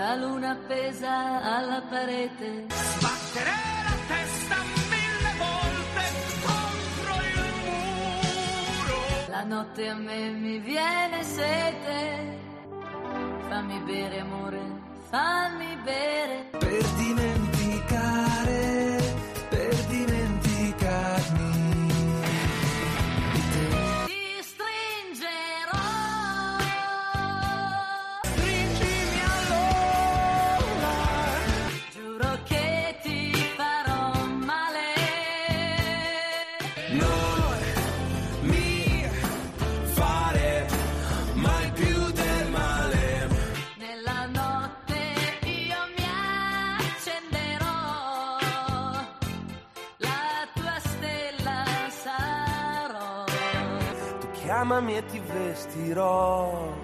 la luna appesa alla parete. Sbattere la testa mille volte contro il muro. La notte a me mi viene sete. Fammi bere amore, fammi bere. Per dimenticare, Tu chiamami e ti vestirò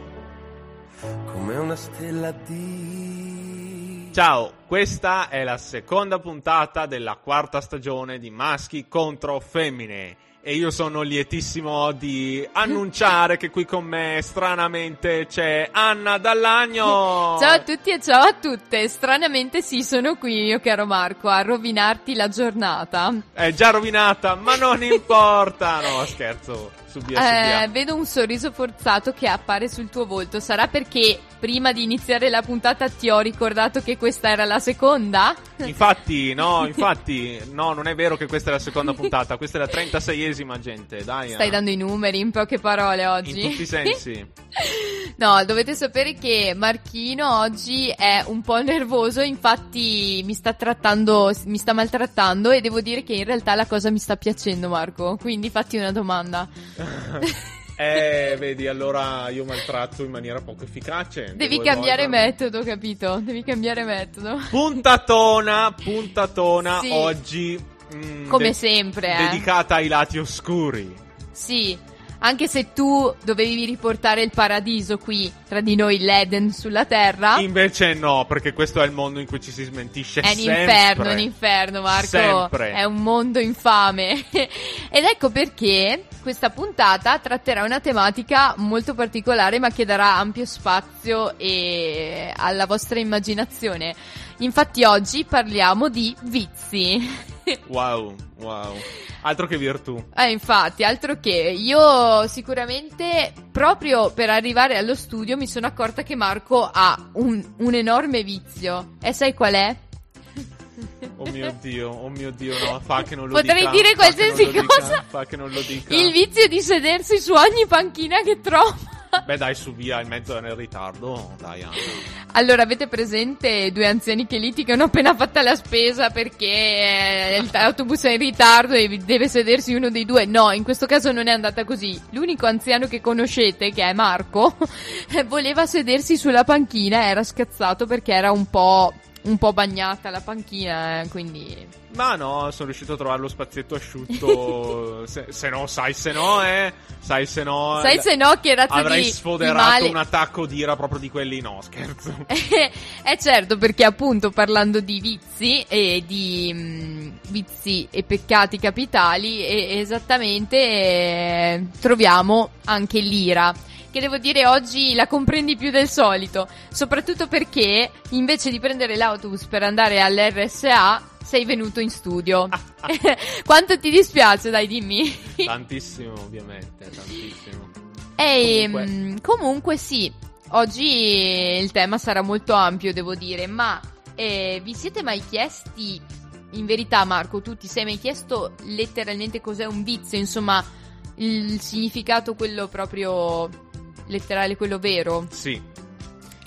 come una stella di... Ciao, questa è la seconda puntata della quarta stagione di Maschi contro Femmine. E io sono lietissimo di annunciare che qui con me stranamente c'è Anna Dall'Agno. Ciao a tutti e ciao a tutte. Stranamente sì, sono qui, mio caro Marco, a rovinarti la giornata. È già rovinata, ma non importa. No, scherzo. Subia. Eh, vedo un sorriso forzato che appare sul tuo volto. Sarà perché prima di iniziare la puntata ti ho ricordato che questa era la seconda? Infatti, no, infatti, no, non è vero che questa è la seconda puntata, questa è la 36esima, gente, dai. Stai eh. dando i numeri in poche parole oggi. In tutti i sensi. No, dovete sapere che Marchino oggi è un po' nervoso, infatti mi sta trattando, mi sta maltrattando e devo dire che in realtà la cosa mi sta piacendo, Marco. Quindi fatti una domanda. Eh, vedi, allora io maltratto in maniera poco efficace. Devi cambiare evolvermi. metodo, capito? Devi cambiare metodo. Puntatona, puntatona Sì. oggi. mm, Come de- sempre, eh. Dedicata ai lati oscuri. Sì, anche se tu dovevi riportare il paradiso qui, tra di noi l'Eden sulla terra. Invece no, perché questo è il mondo in cui ci si smentisce È un sempre. inferno, un inferno, Marco. Sempre. È un mondo infame. Ed ecco perché questa puntata tratterà una tematica molto particolare, ma che darà ampio spazio e alla vostra immaginazione. Infatti, oggi parliamo di vizi. Wow, wow. Altro che virtù. Eh, infatti, altro che io sicuramente proprio per arrivare allo studio mi sono accorta che Marco ha un, un enorme vizio. E sai qual è? Oh mio dio, oh mio dio, no, fa che non lo Potrei dica. dire che non qualsiasi lo dica, cosa. Fa che non lo dica. Il vizio di sedersi su ogni panchina che trova. Beh, dai, su via, il mezzo era in ritardo. Dai, Anna. Allora, avete presente due anziani che litigano appena fatta la spesa perché eh, l'autobus è in ritardo e deve sedersi uno dei due? No, in questo caso non è andata così. L'unico anziano che conoscete, che è Marco, voleva sedersi sulla panchina, era scazzato perché era un po', un po' bagnata la panchina, eh, quindi... Ma no, sono riuscito a trovare lo spazietto asciutto. se, se no, sai se no, eh. Sai se no. Sai se no che razza Avrei di, di sfoderato male... un attacco d'ira proprio di quelli, no, scherzo. Eh certo, perché appunto parlando di vizi e di mm, vizi e peccati capitali, e- esattamente eh, troviamo anche l'ira. Che devo dire oggi la comprendi più del solito, soprattutto perché invece di prendere l'autobus per andare all'RSA sei venuto in studio. Quanto ti dispiace, dai, dimmi. Tantissimo, ovviamente, tantissimo. E Comunque- comunque. comunque sì, oggi il tema sarà molto ampio, devo dire, ma eh, vi siete mai chiesti, in verità Marco, tu ti sei mai chiesto letteralmente cos'è un vizio, insomma, il significato quello proprio letterale, quello vero? Sì,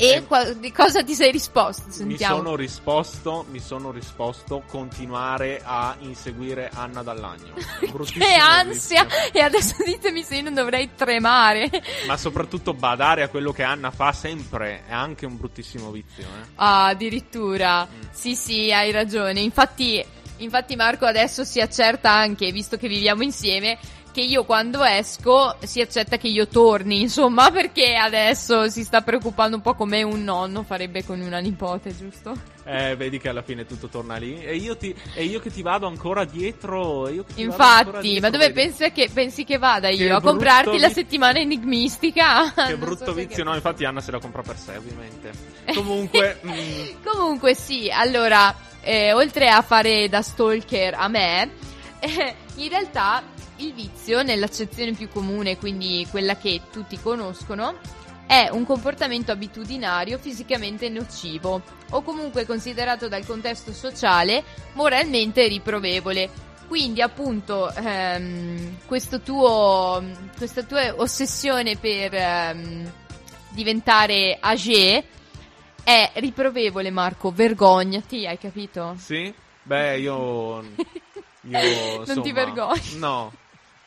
E di cosa ti sei risposto? mi Sentiamo. sono risposto, mi sono risposto continuare a inseguire Anna Dall'Agno. Bruttissimo Che ansia! vizio. E adesso ditemi se io non dovrei tremare. Ma soprattutto badare a quello che Anna fa sempre è anche un bruttissimo vizio, eh. Ah, addirittura. Mm. Sì, sì, hai ragione. Infatti, infatti Marco adesso si accerta anche, visto che viviamo insieme, che io quando esco si accetta che io torni, insomma, perché adesso si sta preoccupando un po' come un nonno farebbe con una nipote, giusto? Eh, vedi che alla fine tutto torna lì. E io, ti, e io che ti vado ancora dietro. Io che ti vado ancora Infatti, dietro, ma dove pensi che, pensi che vada Che io? A comprarti la vi- settimana enigmistica? Che brutto so vizio, no? Infatti, Anna se la compra per sé, ovviamente. Comunque, mm, Comunque sì, allora, eh, oltre a fare da stalker a me, eh, in realtà il vizio, nell'accezione più comune, quindi quella che tutti conoscono, è un comportamento abitudinario fisicamente nocivo o comunque considerato dal contesto sociale moralmente riprovevole. Quindi appunto ehm, questo tuo, questa tua ossessione per ehm, diventare age è riprovevole, Marco. Vergognati, hai capito? sì? Beh, io. Io. Non insomma, ti vergogni? No.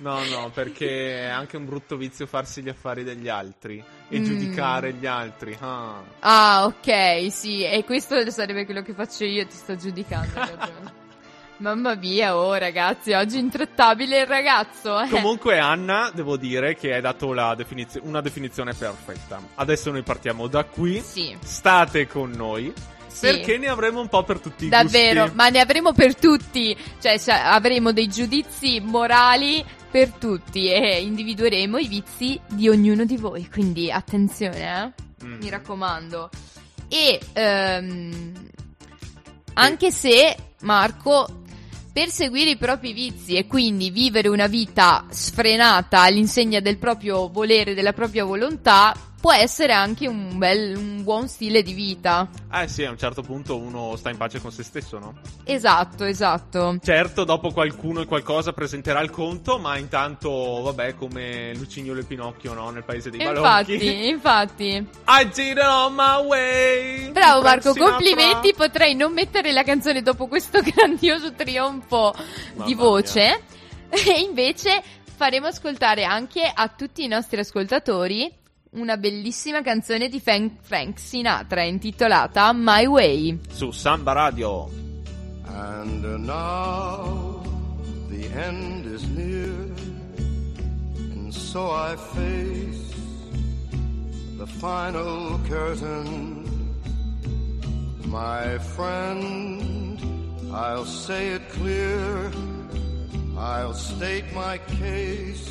No, no, perché è anche un brutto vizio farsi gli affari degli altri e Mm. giudicare gli altri. Ah. Ah, ok, sì. E questo sarebbe quello che faccio io. Ti sto giudicando. Mamma mia, oh ragazzi, oggi intrattabile il ragazzo. eh. Comunque, Anna, devo dire che hai dato la definizio- una definizione perfetta. Adesso noi partiamo da qui. Sì. State con noi. Sì. Perché ne avremo un po' per tutti i Davvero, gusti. ma ne avremo per tutti, cioè sa- avremo dei giudizi morali per tutti e individueremo i vizi di ognuno di voi, quindi attenzione, eh? Mm. mi raccomando. E ehm, anche se Marco per seguire i propri vizi e quindi vivere una vita sfrenata all'insegna del proprio volere, della propria volontà, può essere anche un bel, un buon stile di vita. Eh sì, a un certo punto uno sta in pace con se stesso, no? Esatto, esatto. Certo, dopo qualcuno e qualcosa presenterà il conto, ma intanto, vabbè, come Lucignolo e Pinocchio, no? Nel paese dei balocchi. Infatti, infatti. I did it on my way. Bravo Marco, complimenti. Potrei non mettere la canzone dopo questo grandioso trionfo Mamma di voce. E invece faremo ascoltare anche a tutti i nostri ascoltatori una bellissima canzone di Frank, Frank Sinatra intitolata My Way. Su Samba Radio. And now the end is near, and so I face the final curtain. My friend, I'll say it clear, I'll state my case,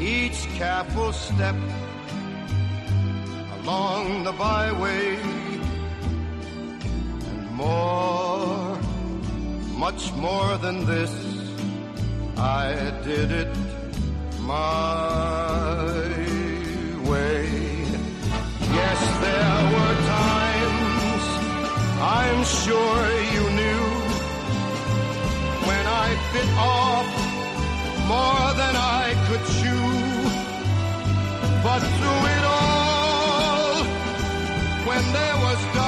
each careful step along the byway and more, much more than this, I did it my way. Yes, there were times I'm sure you knew when I bit off more than I could chew. But through it all, when there was doubt,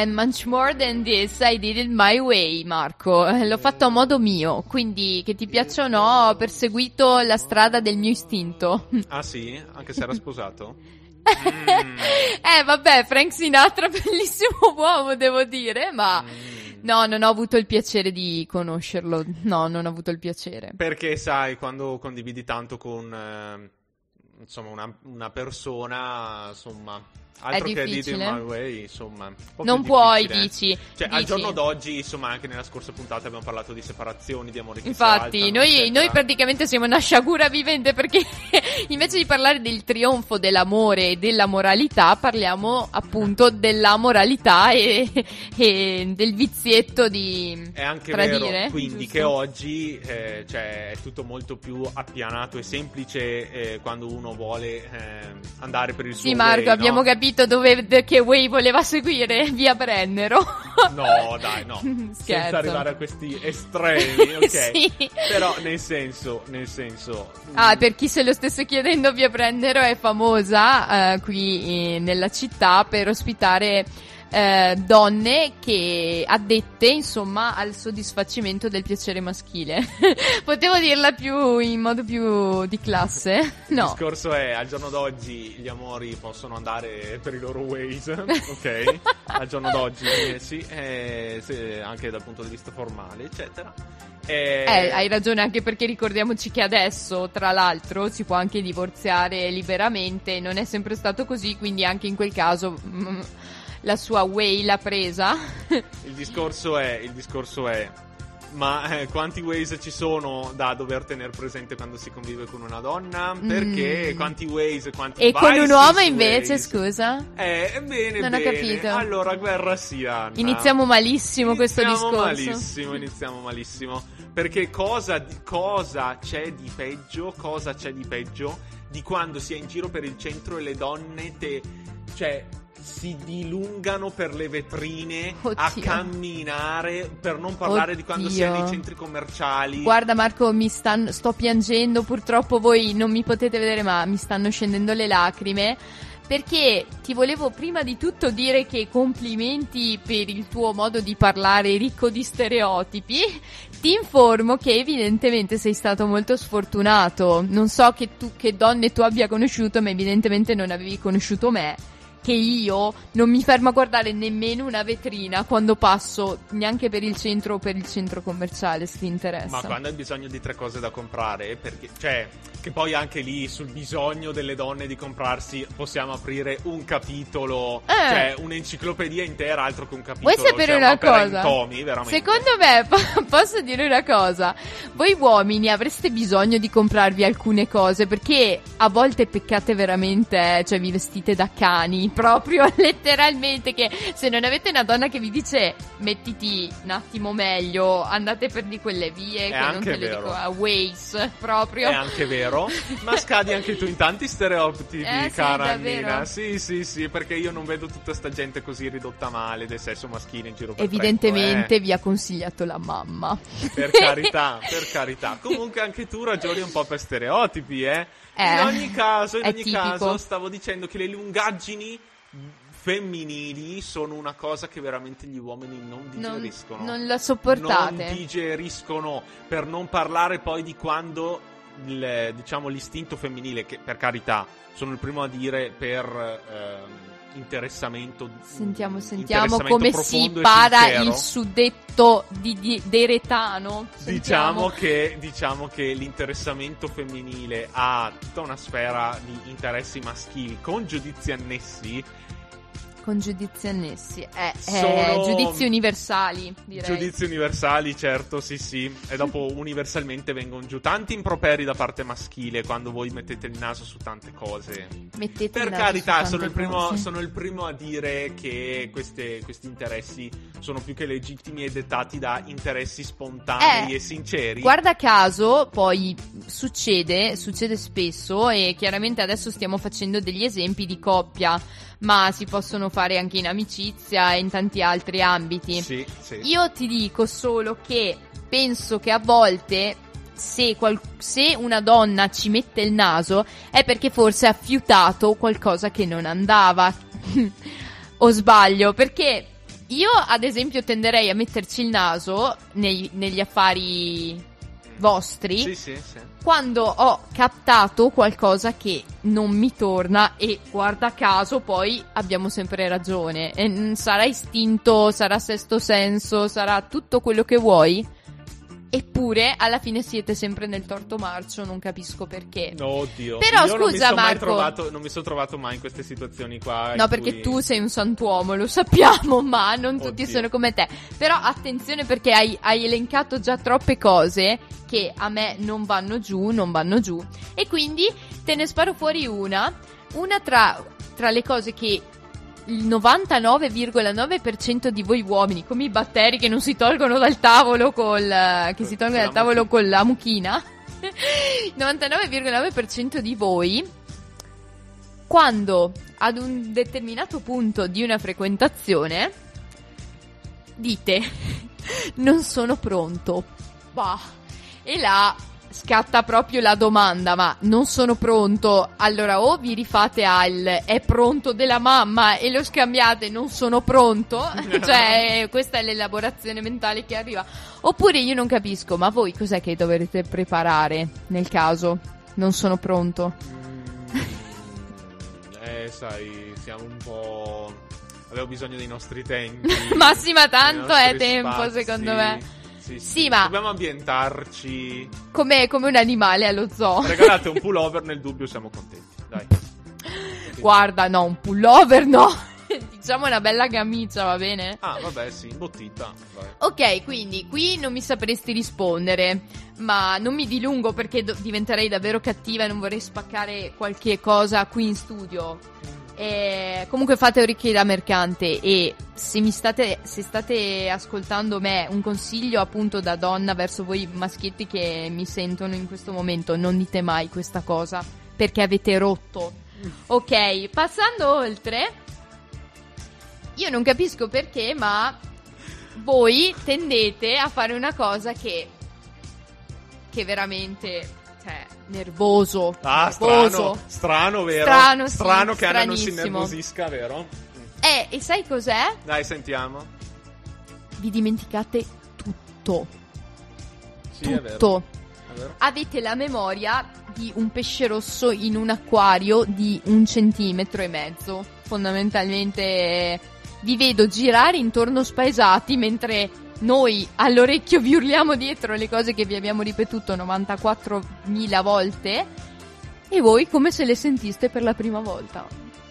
And much more than this, I did it my way, Marco. L'ho fatto a modo mio, quindi che ti piaccia o no, ho perseguito la strada del mio istinto. Ah sì? Anche se era sposato? eh, vabbè, Frank Sinatra, bellissimo uomo, devo dire, ma no, non ho avuto il piacere di conoscerlo. No, non ho avuto il piacere. Perché sai, quando condividi tanto con eh, insomma una, una persona, insomma, altro che Did It difficile? My Way, insomma, Non puoi, dici. Cioè, al dici. giorno d'oggi, insomma, anche nella scorsa puntata abbiamo parlato di separazioni, di amori che Infatti, si alzano, noi, noi praticamente siamo una sciagura vivente perché invece di parlare del trionfo dell'amore e della moralità, parliamo appunto della moralità e, e del vizietto di È anche tradire. vero, quindi giusto? che oggi eh, cioè, è tutto molto più appianato e semplice eh, quando uno vuole eh, andare per il suo Sì, Marco, way, abbiamo no? capito dove, de- che Way voleva seguire via Brennero. No, dai, no. Scherzo. Senza arrivare a questi estremi, ok? Sì. Però nel senso, nel senso... Ah, per chi se lo stesse chiedendo, Via Brennero è famosa eh, qui eh, nella città per ospitare eh, donne che addette, insomma, al soddisfacimento del piacere maschile. Potevo dirla più in modo più di classe? Il No. discorso è, al giorno d'oggi gli amori possono andare per i loro ways, ok? al giorno d'oggi, eh, sì, eh, se- anche dal punto di vista formale, eccetera. Eh, Eh, hai ragione anche perché ricordiamoci che adesso, tra l'altro, si può anche divorziare liberamente, non è sempre stato così, quindi anche in quel caso mm, la sua way l'ha presa. Il discorso è, il discorso è, ma eh, quanti ways ci sono da dover tenere presente quando si convive con una donna? Perché Mm. quanti ways, quanti e con un uomo invece, ways? scusa? Eh, bene, Non ho bene. capito. Allora, guerra sia. Iniziamo malissimo questo Iniziamo discorso. malissimo, iniziamo malissimo. Perché cosa, cosa c'è di peggio? Cosa c'è di peggio di quando si è in giro per il centro e le donne te. cioè. Si dilungano per le vetrine a Oddio. camminare per non parlare di quando si è Oddio. nei centri commerciali. Guarda Marco, mi stanno, sto piangendo, purtroppo voi non mi potete vedere ma mi stanno scendendo le lacrime perché ti volevo prima di tutto dire che complimenti per il tuo modo di parlare ricco di stereotipi. Ti informo che evidentemente sei stato molto sfortunato. Non so che, tu, che donne tu abbia conosciuto, ma evidentemente non avevi conosciuto me. Che io non mi fermo a guardare nemmeno una vetrina quando passo neanche per il centro o per il centro commerciale, se ti interessa. Ma quando hai bisogno di tre cose da comprare, perché, cioè, che poi anche lì sul bisogno delle donne di comprarsi possiamo aprire un capitolo, Eh. cioè un'enciclopedia intera, altro che un capitolo. Vuoi sapere cioè, una cosa? Tomi. Secondo me, po- posso dire una cosa, voi uomini avreste bisogno di comprarvi alcune cose perché a volte peccate veramente, eh, cioè vi vestite da cani proprio letteralmente che se non avete una donna che vi dice mettiti un attimo meglio, andate per di quelle vie È che non te le vero. dico a Waze proprio. È anche vero, ma scadi anche tu in tanti stereotipi, Eh, sì, cara davvero. Annina. Sì, sì, sì, perché io non vedo tutta sta gente così ridotta male del sesso maschile in giro per Evidentemente freddo, vi ha consigliato la mamma. eh. Per carità, per carità. Comunque anche tu ragioni un po' per stereotipi, eh. Eh, in ogni caso, in ogni tipico. caso, stavo dicendo che le lungaggini femminili sono una cosa che veramente gli uomini non Non, digeriscono. non la sopportate. non digeriscono per non parlare poi di quando il, diciamo l'istinto femminile che per carità sono il primo a dire per ehm, interessamento Sentiamo, sentiamo interessamento come si para il suddetto di, di, deretano. Diciamo Sentiamo. che, diciamo che l'interessamento femminile ha tutta una sfera di interessi maschili con giudizi annessi, Con giudizi annessi. Eh, eh, Sono- giudizi universali, direi. giudizi universali, certo, sì sì, e dopo universalmente vengono giù tanti improperi da parte maschile quando voi mettete il naso su tante cose. Mettete Per carità, sono il, primo, sono il primo a dire che queste- questi interessi sono più che legittimi e dettati da interessi spontanei Eh, e sinceri. Guarda caso, poi succede, succede spesso e chiaramente adesso stiamo facendo degli esempi di coppia, ma si possono fare anche in amicizia e in tanti altri ambiti. Sì, sì. Io ti dico solo che penso che a volte se, qual- se una donna ci mette il naso è perché forse ha fiutato qualcosa che non andava. o sbaglio? Perché io ad esempio tenderei a metterci il naso nei- negli affari vostri Sì, sì, sì. Quando ho captato qualcosa che non mi torna e guarda caso poi abbiamo sempre ragione. E, mm, sarà istinto, sarà sesto senso, sarà tutto quello che vuoi. Eppure alla fine siete sempre nel torto marcio, non capisco perché. Oddio. Però, Io non mi scusa, sono mai Marco. trovato, non mi sono trovato mai in queste situazioni qua. No, perché cui- tu sei un santuomo, lo sappiamo, ma non tutti Oddio. sono come te. Però attenzione perché hai, hai elencato già troppe cose che a me non vanno giù, non vanno giù. E quindi te ne sparo fuori una. Una tra, tra le cose che il 99,9% di voi uomini, come i batteri che non si tolgono dal tavolo col... che si tolgono dal tavolo con la mucchina. il 99,9% di voi quando ad un determinato punto di una frequentazione dite non sono pronto. Bah. E là scatta proprio la domanda, ma non sono pronto. Allora o vi rifate al è pronto della mamma e lo scambiate non sono pronto, cioè questa è l'elaborazione mentale che arriva. Oppure io non capisco, ma voi cos'è che dovrete preparare nel caso non sono pronto? Mm, eh, sai, siamo un po'. Avevo bisogno dei nostri tempi. Massima tanto è tempo, spazi. secondo me. Sì, Sì, ma- Dobbiamo ambientarci. Come, come un animale allo zoo. Regalate un pullover, nel dubbio siamo contenti. Dai. Guarda, no, un pullover no. diciamo una bella camicia, va bene? Ah, vabbè, sì, imbottita. Ok, quindi qui non mi sapresti rispondere, ma non mi dilungo perché do- diventerei davvero cattiva e non vorrei spaccare qualche cosa qui in studio. Eh, comunque fate orecchie da mercante e se mi state, se state ascoltando me un consiglio appunto da donna verso voi maschietti che mi sentono in questo momento, non dite mai questa cosa perché avete rotto. Ok, passando oltre, io non capisco perché, ma voi tendete a fare una cosa che che veramente nervoso Ah, nervoso. strano, strano, vero? Strano, sì, Strano che Anna non si innervosisca, vero? Eh e sai cos'è? Dai, sentiamo. vi dimenticate tutto Sì, è vero. tutto avete la memoria di un pesce rosso in un acquario di un centimetro e mezzo fondamentalmente eh, vi vedo girare intorno spaesati mentre noi all'orecchio vi urliamo dietro le cose che vi abbiamo ripetuto 94.000 volte e voi come se le sentiste per la prima volta.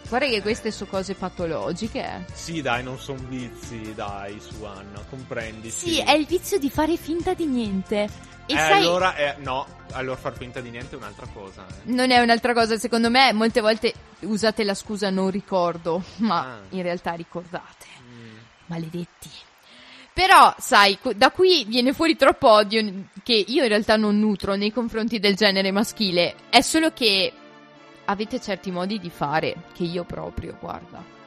Guarda che queste sono cose patologiche. eh. Sì, dai, non sono vizi, dai, su Anna, comprendi. Sì, è il vizio di fare finta di niente. E Eh, sai, allora, eh, no, allora far finta di niente è un'altra cosa. eh. non è un'altra cosa, secondo me molte volte usate la scusa non ricordo, ma Ah. in realtà ricordate. Mm. Maledetti. Però, sai, da qui viene fuori troppo odio che io in realtà non nutro nei confronti del genere maschile. È solo che avete certi modi di fare che io proprio, guarda.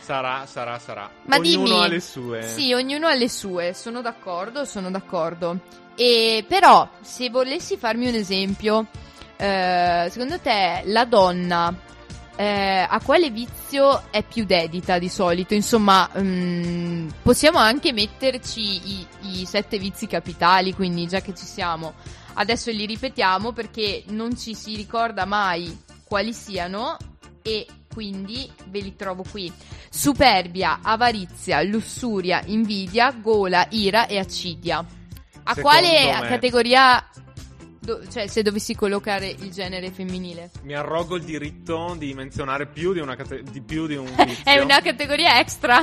Sarà, sarà, sarà. Ma Ognuno dimmi. ha le sue. Sì, ognuno ha le sue, sono d'accordo, sono d'accordo. E però, se volessi farmi un esempio, eh, secondo te la donna eh, a quale vizio è più dedita di solito? Insomma, mm, possiamo anche metterci i, i sette vizi capitali, quindi già che ci siamo, adesso li ripetiamo perché non ci si ricorda mai quali siano e quindi ve li trovo qui. Superbia, avarizia, lussuria, invidia, gola, ira e accidia. A Secondo quale me- categoria, do- cioè se dovessi collocare il genere femminile? Mi arrogo il diritto di menzionare più di, una cate- di, più di un. È una categoria extra?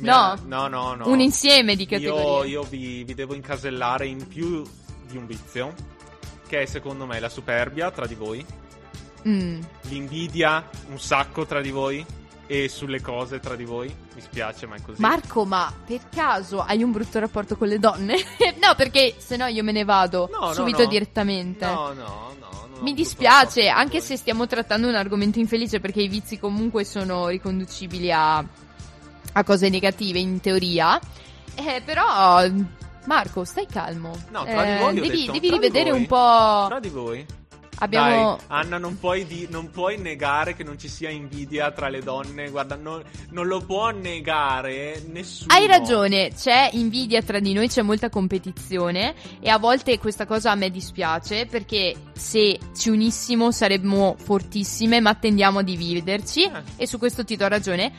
Mi No, ha- no, no, no. un insieme di Io, categorie. io vi, vi devo incasellare in più di un vizio, che è secondo me la superbia tra di voi, Mm. l'invidia un sacco tra di voi e sulle cose tra di voi. Mi spiace, ma è così. Marco, ma per caso hai un brutto rapporto con le donne? no, perché se no io me ne vado No, no, subito no. direttamente. No, no, no. Mi dispiace, anche se stiamo trattando un argomento infelice, perché i vizi comunque sono riconducibili a, a cose negative in teoria. Eh, però, Marco, stai calmo. No, tra di Eh, voi ho devi, detto, devi di rivedere voi. un po'. voi. Tra di voi. Abbiamo. Dai, Anna, non puoi, di- non puoi negare che non ci sia invidia tra le donne. Guarda, non, non lo può negare nessuno. Hai ragione, c'è invidia tra di noi, c'è molta competizione e a volte questa cosa a me dispiace perché se ci unissimo saremmo fortissime ma tendiamo a dividerci Eh. e su questo ti do ragione.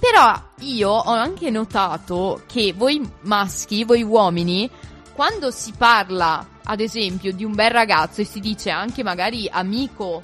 Però io ho anche notato che voi maschi, voi uomini, quando si parla ad esempio di un bel ragazzo e si dice anche magari amico,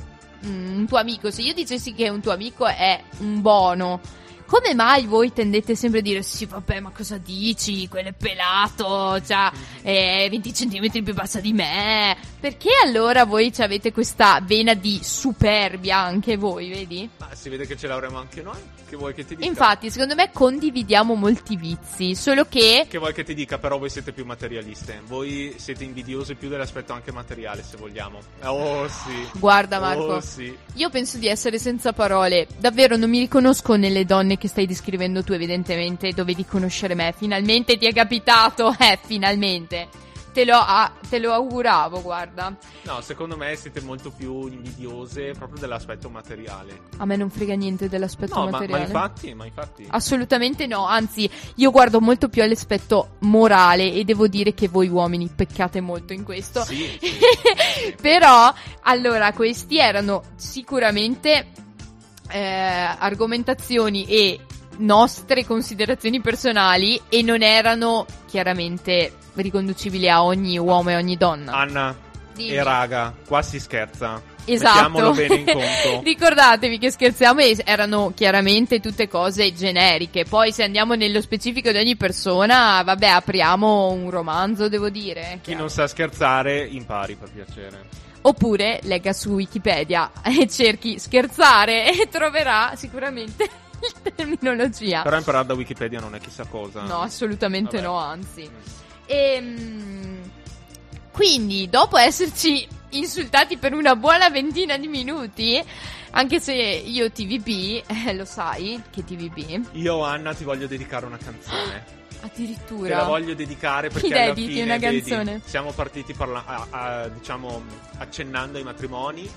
mm, un tuo amico, se io dicessi che un tuo amico è un bono, come mai voi tendete sempre a dire sì vabbè ma cosa dici, quello è pelato, già è 20 centimetri più bassa di me, perché allora voi avete questa vena di superbia anche voi, vedi? Ma si vede che ce l'avremo anche noi. Che vuoi che ti dica? Infatti secondo me condividiamo molti vizi, solo che Che vuoi che ti dica, però voi siete più materialiste. Voi siete invidiose più dell'aspetto anche materiale, se vogliamo. Oh sì. Guarda Marco, Oh sì. io penso di essere senza parole. Davvero non mi riconosco nelle donne che stai descrivendo tu, evidentemente. Dovevi conoscere me. Finalmente ti è capitato. Eh, finalmente. Te lo, ah, te lo auguravo, guarda. No, secondo me siete molto più invidiose proprio dell'aspetto materiale. A me non frega niente dell'aspetto No, ma, ma materiale. infatti, ma infatti. Assolutamente no, anzi, io guardo molto più all'aspetto morale e devo dire che voi uomini peccate molto in questo. Sì, sì. Però, allora, questi erano sicuramente eh, argomentazioni e nostre considerazioni personali e non erano chiaramente riconducibili a ogni uomo e ogni donna. Anna Dimmi. e raga, qua si scherza. Esatto. Mettiamolo bene in conto. Ricordatevi che scherziamo e erano chiaramente tutte cose generiche. Poi se andiamo nello specifico di ogni persona, vabbè, apriamo un romanzo, devo dire. Chi non sa scherzare, impari per piacere. Oppure legga su Wikipedia e cerchi scherzare e troverà sicuramente la terminologia. Però imparare da Wikipedia non è chissà cosa. No, assolutamente Vabbè. no, anzi. Ehm, quindi, dopo esserci insultati per una buona ventina di minuti, anche se io TVB, eh, lo sai che TVB, Io, Anna, ti voglio dedicare una canzone. Te addirittura. la voglio dedicare perché Chi alla fine, una vedi, canzone? siamo partiti parla- a- a- diciamo accennando ai matrimoni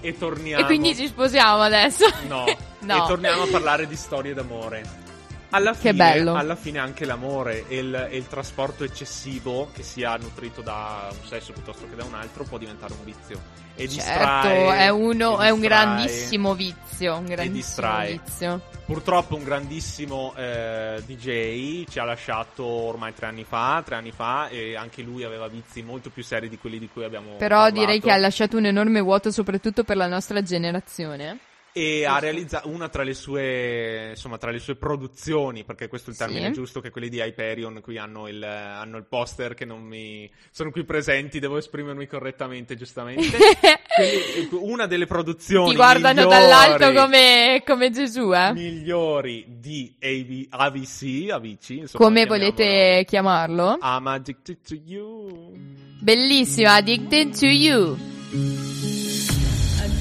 e torniamo E quindi ci sposiamo adesso. No, No. e torniamo a parlare di storie d'amore. Alla Che fine, bello. alla fine anche l'amore e il, e il trasporto eccessivo che sia nutrito da un sesso piuttosto che da un altro può diventare un vizio. E Certo, distrae, è, uno, e è un distrae. grandissimo vizio. Un grandissimo distrae. vizio. Purtroppo un grandissimo eh, DJ ci ha lasciato ormai tre anni fa, tre anni fa, e anche lui aveva vizi molto più seri di quelli di cui abbiamo Però parlato. direi che ha lasciato un enorme vuoto, soprattutto per la nostra generazione. E ha realizzato una tra le sue insomma tra le sue produzioni, perché questo è il Sì. termine giusto, che quelli di Hyperion qui hanno il, hanno il poster che non mi sono qui presenti, devo esprimermi correttamente, giustamente. Quindi, una delle produzioni Ti guardano migliori- dall'alto come, come Gesù, eh? migliori di AV, AVC, AVC, insomma, Come volete chiamarlo? I'm addicted to you. Bellissima, Addicted to You.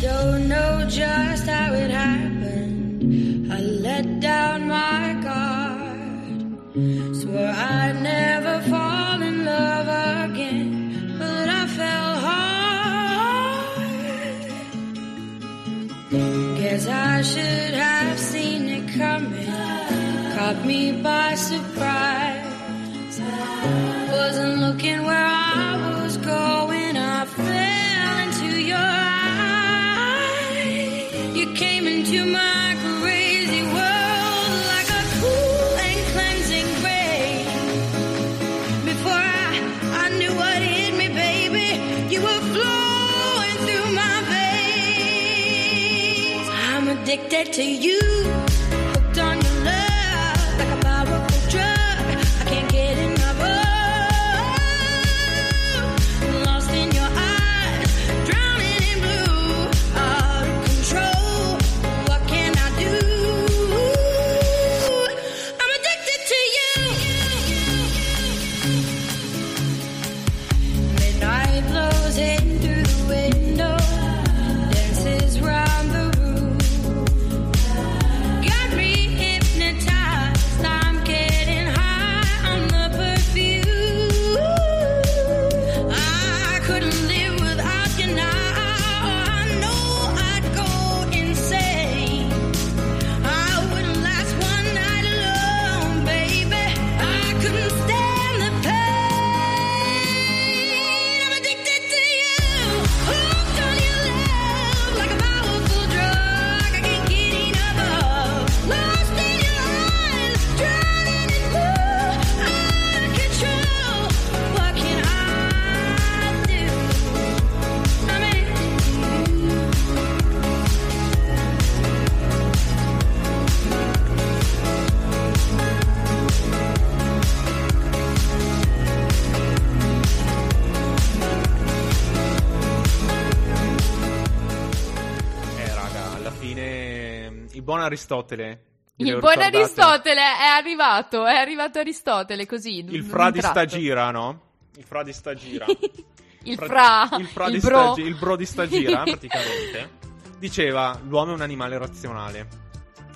Don't know just how it happened. I let down my guard. Swore I'd never fall in love again, but I fell hard. Guess I should have seen it coming. Caught me by surprise. To you, fine il buon Aristotele. Il buon? Aristotele è arrivato, è arrivato Aristotele così. Il fra di. Stagira, no? Il fra di Stagira. Il fra, il fra il di bro. Stagi- il bro di Stagira, praticamente. Diceva, l'uomo è un animale razionale.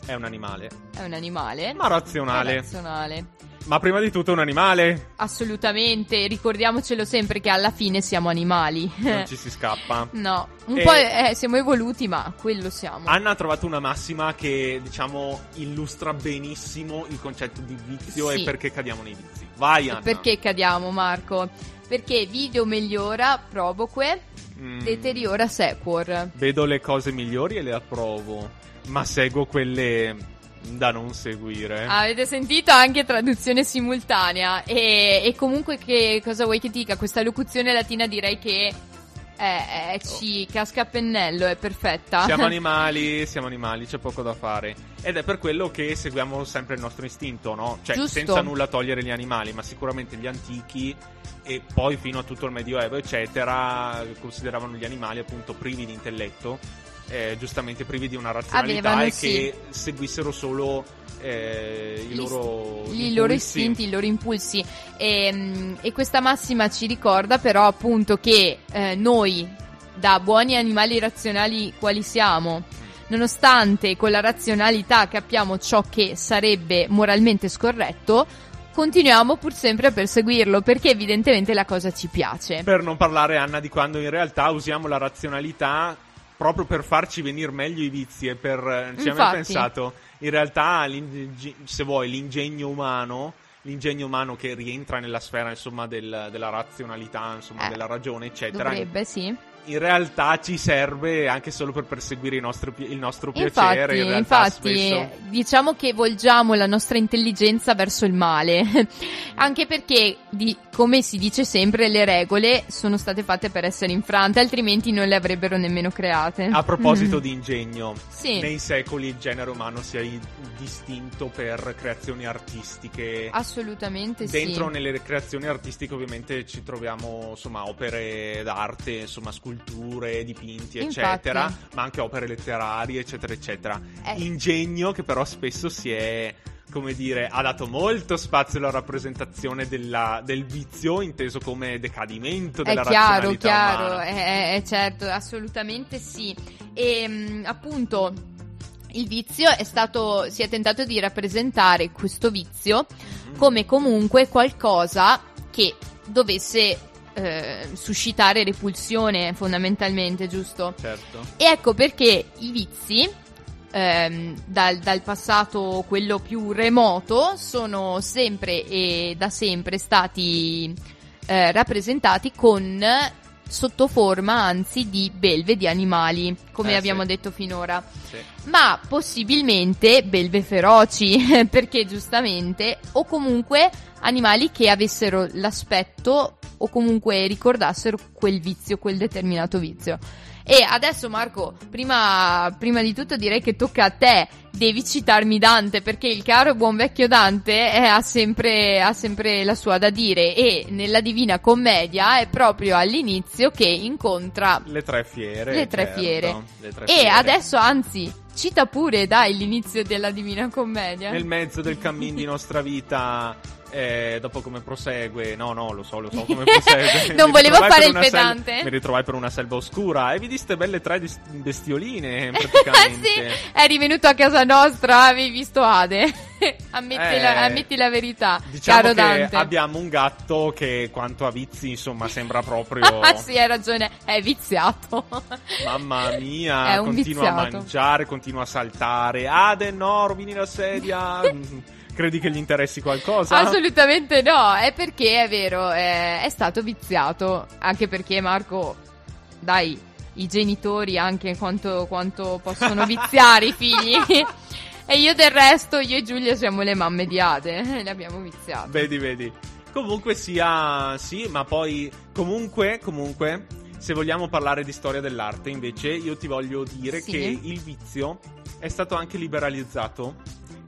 È un animale. È un animale. Ma razionale. È razionale. Ma prima di tutto è un animale. Assolutamente, ricordiamocelo sempre che alla fine siamo animali. Non ci si scappa. no, un Eh. po' eh, siamo evoluti, ma quello siamo. Anna ha trovato una massima che, diciamo, illustra benissimo il concetto di vizio Sì. e perché cadiamo nei vizi. Vai, Anna. Perché cadiamo, Marco? Perché video migliora, provoque, Mm, deteriora sequor. Vedo le cose migliori e le approvo, ma seguo quelle da non seguire. Avete sentito anche traduzione simultanea e, e comunque che cosa vuoi che dica? Questa locuzione latina direi che è, è- ci casca a pennello, è perfetta. Siamo animali, siamo animali, c'è poco da fare. Ed è per quello che seguiamo sempre il nostro istinto, no? Cioè, Giusto. senza nulla togliere gli animali, ma sicuramente gli antichi e poi fino a tutto il Medioevo, eccetera, consideravano gli animali appunto privi di intelletto, eh, giustamente privi di una razionalità Avevano, e sì. che seguissero solo eh, i loro i loro impulsi. istinti, i loro impulsi. E, mm, e questa massima ci ricorda però appunto che eh, noi, da buoni animali razionali quali siamo, nonostante con la razionalità capiamo ciò che sarebbe moralmente scorretto, continuiamo pur sempre a perseguirlo perché evidentemente la cosa ci piace. Per non parlare, Anna, di quando in realtà usiamo la razionalità proprio per farci venire meglio i vizi e per... eh, Ci Infatti. pensato? In realtà, se vuoi, l'ingegno umano, l'ingegno umano che rientra nella sfera, insomma, del- della razionalità, insomma, Eh, della ragione, eccetera, Dovrebbe, sì. in realtà ci serve anche solo per perseguire i nostri pi- il nostro piacere. Infatti, in realtà infatti spesso- diciamo che volgiamo la nostra intelligenza verso il male, anche perché, di- come si dice sempre, le regole sono state fatte per essere infrante, altrimenti non le avrebbero nemmeno create. A proposito Mm. di ingegno, Sì. nei secoli il genere umano si è distinto per creazioni artistiche. Assolutamente Dentro sì. nelle creazioni artistiche ovviamente ci troviamo insomma opere d'arte, insomma sculture, dipinti Infatti. eccetera, ma anche opere letterarie eccetera eccetera. Eh. Ingegno che però spesso si è come dire, ha dato molto spazio alla rappresentazione della- del vizio, inteso come decadimento È della chiaro, razionalità chiaro, umana. è, è- è certo, assolutamente sì. E mh, appunto il vizio è stato, si è tentato di rappresentare questo vizio Mhm. come comunque qualcosa che dovesse eh, suscitare repulsione fondamentalmente, giusto? Certo. E ecco perché i vizi, ehm, dal, dal passato quello più remoto, sono sempre e da sempre stati eh, rappresentati con sotto forma anzi di belve di animali, come Eh, abbiamo sì. detto finora Sì. ma possibilmente belve feroci, perché giustamente, o comunque animali che avessero l'aspetto o comunque ricordassero quel vizio, quel determinato vizio. E adesso Marco, prima, prima di tutto direi che tocca a te, devi citarmi Dante perché il caro e buon vecchio Dante eh, ha, sempre, ha sempre la sua da dire e nella Divina Commedia è proprio all'inizio che incontra Le tre fiere. Le tre certo, fiere. le tre e fiere. adesso, anzi, cita pure, dai, l'inizio della Divina Commedia. Nel mezzo del cammin di nostra vita, eh, dopo come prosegue, no, no, lo so, lo so come prosegue. Non Mi volevo fare il una sel- pedante. mi ritrovai per una selva oscura e vi diste belle tre dis- bestioline, praticamente. sì, eri venuto a casa nostra, avevi visto Ade. ammetti, Eh, la, ammetti la verità, Diciamo caro che Dante. abbiamo un gatto che quanto a vizi, insomma, sembra proprio... Ah, sì, hai ragione, è viziato. Mamma mia, continua a viziato. mangiare, continua a saltare. Ade, no, rovini la sedia. Credi che gli interessi qualcosa? Assolutamente no, è perché è vero, è, è stato viziato, anche perché Marco, dai, i genitori anche quanto, quanto possono viziare i figli. e io del resto, io e Giulia siamo le mamme di Ade, le abbiamo viziate. Vedi, vedi. Comunque sia, sì, ma poi comunque, comunque, se vogliamo parlare di storia dell'arte, invece, io ti voglio dire Sì. che il vizio è stato anche liberalizzato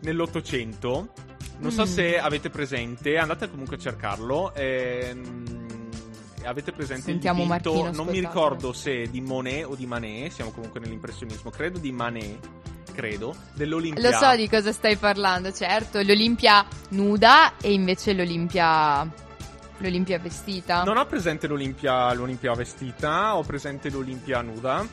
nell'Ottocento. Non so Mm. se avete presente, andate comunque a cercarlo. ehm, avete presente Sentiamo il dipinto, Martino, non mi ricordo se di Monet o di Manet, siamo comunque nell'impressionismo, credo di Manet, credo, dell'Olimpia. Lo so di cosa stai parlando, certo, l'Olimpia nuda e invece l'Olimpia l'Olimpia vestita. Non ho presente l'Olimpia, l'Olimpia vestita, ho presente l'Olimpia nuda.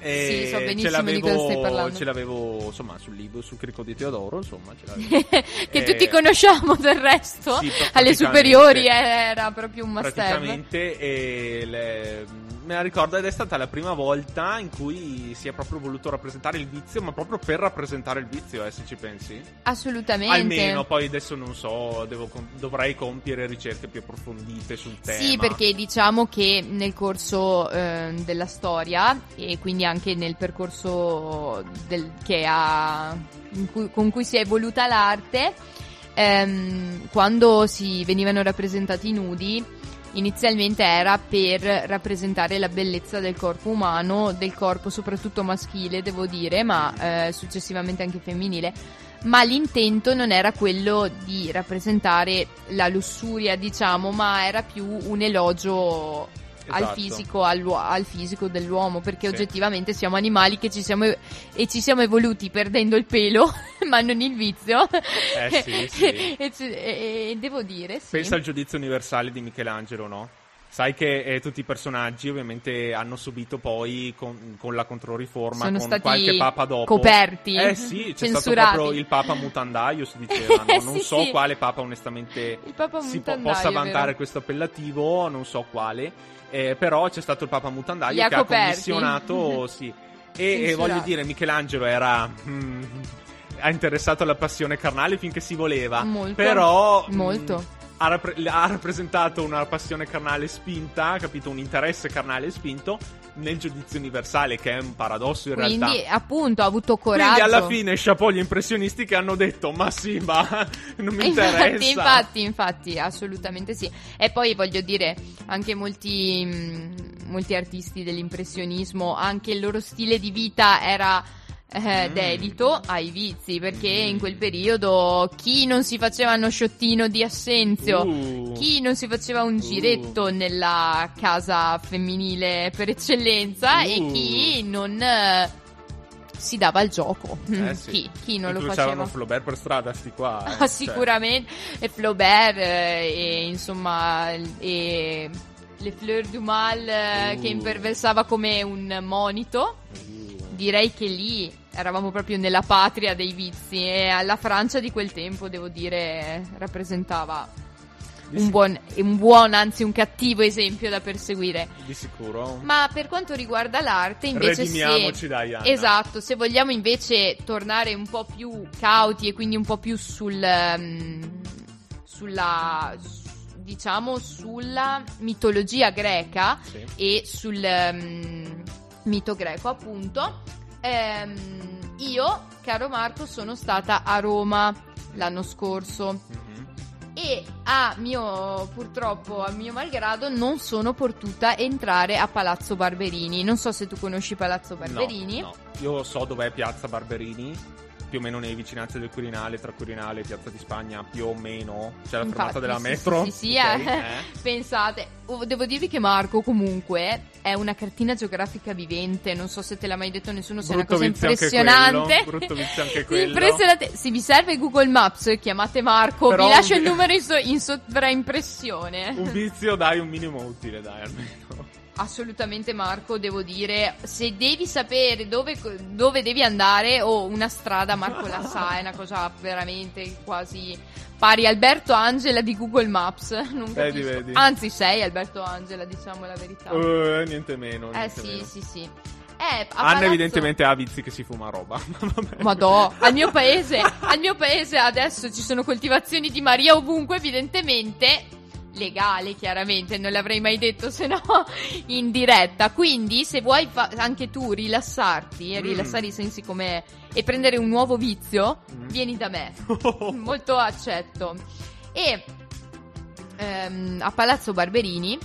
E Sì, so benissimo ce l'avevo, di cosa stai parlando. Ce l'avevo, insomma, sul libro, sul Crico di Teodoro, insomma, ce che Eh, tutti conosciamo del resto. sì, Alle superiori era proprio un have. praticamente e le- me la ricordo ed è stata la prima volta in cui si è proprio voluto rappresentare il vizio, ma proprio per rappresentare il vizio, eh, se ci pensi. Assolutamente. Almeno, poi adesso non so, devo dovrei compiere ricerche più approfondite sul tema. Sì, perché diciamo che nel corso eh, della storia e quindi anche nel percorso del- ha, cui- con cui si è evoluta l'arte, ehm, quando si venivano rappresentati nudi, inizialmente era per rappresentare la bellezza del corpo umano, del corpo soprattutto maschile, devo dire, ma eh, successivamente anche femminile. Ma l'intento non era quello di rappresentare la lussuria, diciamo, ma era più un elogio al Esatto. fisico, all'uo- al fisico dell'uomo, perché Sì. oggettivamente siamo animali che ci siamo e ci siamo evoluti perdendo il pelo, ma non il vizio. Eh, sì, sì. e, e- e devo dire. Pensa al giudizio universale di Michelangelo, no? Sai che eh, tutti i personaggi ovviamente hanno subito poi con, con la controriforma, Sono con qualche papa dopo. coperti, Eh sì, c'è stato censurati. proprio il papa mutandaio, si diceva, no? Non Sì, so sì. quale papa onestamente Papa si po- possa vantare questo appellativo, non so quale. Eh, però c'è stato il papa mutandaio Li ha che ha coperti. commissionato, sì. E, e voglio dire, Michelangelo era... mm, ha interessato alla passione carnale finché si voleva. Molto, Però... mm, molto. ha, rappre- ha rappresentato una passione carnale spinta, capito? Un interesse carnale spinto nel giudizio universale, che è un paradosso in Quindi, realtà. appunto, ha avuto coraggio. Quindi alla fine chapeau gli impressionisti che hanno detto ma sì ma non mi interessa Infatti, infatti, infatti, assolutamente sì. E poi voglio dire, anche molti, mh, molti artisti dell'impressionismo, anche il loro stile di vita era eh, Mm. dedito ai vizi, perché in quel periodo chi non si faceva uno sciottino di assenzio, Uh. chi non si faceva un giretto nella casa femminile per eccellenza e Uh. chi non... eh, si dava il gioco. Eh sì. chi, chi non lo faceva? Flaubert per strada sti qua eh, Ah, cioè. sicuramente. E Flaubert, eh, e insomma, e Le Fleur du Mal eh, Uh. che imperversava come un monito. Uh. Direi che lì eravamo proprio nella patria dei vizi e alla Francia di quel tempo, devo dire, rappresentava un buon, un buon, anzi un cattivo esempio da perseguire. di sicuro Ma per quanto riguarda l'arte, invece Redimiamoci, se... dai, Anna. Esatto, se vogliamo invece tornare un po' più cauti e quindi un po' più sul... ehm, sulla... diciamo sulla mitologia greca Sì. e sul ehm, mito greco appunto, ehm, io, caro Marco, sono stata a Roma l'anno scorso Mhm. e a mio purtroppo a mio malgrado non sono potuta entrare a Palazzo Barberini. Non so se tu conosci Palazzo Barberini. No, no. Io so dov'è Piazza Barberini, più o meno nei vicinanze del Quirinale, tra Quirinale e Piazza di Spagna, più o meno. C'è la fermata Infatti, della sì, metro. Sì, sì, sì, ok, eh. Pensate, devo dirvi che Marco comunque è una cartina geografica vivente, non so se te l'ha mai detto nessuno, se è una cosa impressionante. quello, brutto vizio anche quello. Impressionante. Se vi serve Google Maps, chiamate Marco, Però vi lascio il numero in, so- in sovraimpressione. Un vizio dai un minimo utile, dai almeno. Assolutamente Marco, devo dire, se devi sapere dove, dove devi andare o una strada, Marco la sa, è una cosa veramente quasi pari Alberto Angela di Google Maps. Non Vedi, capisco. vedi. Anzi, sei Alberto Angela, diciamo la verità. Eh, niente meno. eh niente sì, meno. sì, sì. Eh, Anna Palazzo- evidentemente ha vizi che si fuma roba. Madò, al mio paese, al mio paese adesso ci sono coltivazioni di Maria ovunque, evidentemente legale, chiaramente, non l'avrei mai detto se no in diretta. Quindi, se vuoi fa- anche tu rilassarti e Mm. rilassare i sensi come e prendere un nuovo vizio, Mm. vieni da me. Molto accetto. E ehm, a Palazzo Barberini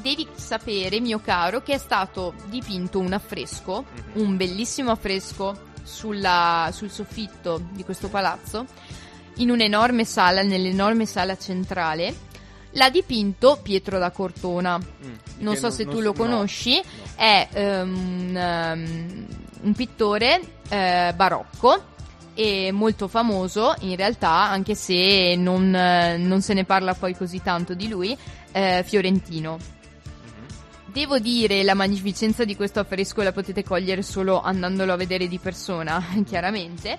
devi sapere, mio caro, che è stato dipinto un affresco, Mhm. un bellissimo affresco sulla- sul soffitto di questo palazzo, in un'enorme sala, nell'enorme sala centrale. L'ha dipinto Pietro da Cortona. Mm, Non so se tu lo no, conosci. no. È ehm, um, un pittore eh, barocco e molto famoso in realtà, anche se non, eh, non se ne parla poi così tanto di lui, eh, fiorentino. Mhm. Devo dire, la magnificenza di questo affresco la potete cogliere solo andandolo a vedere di persona, chiaramente.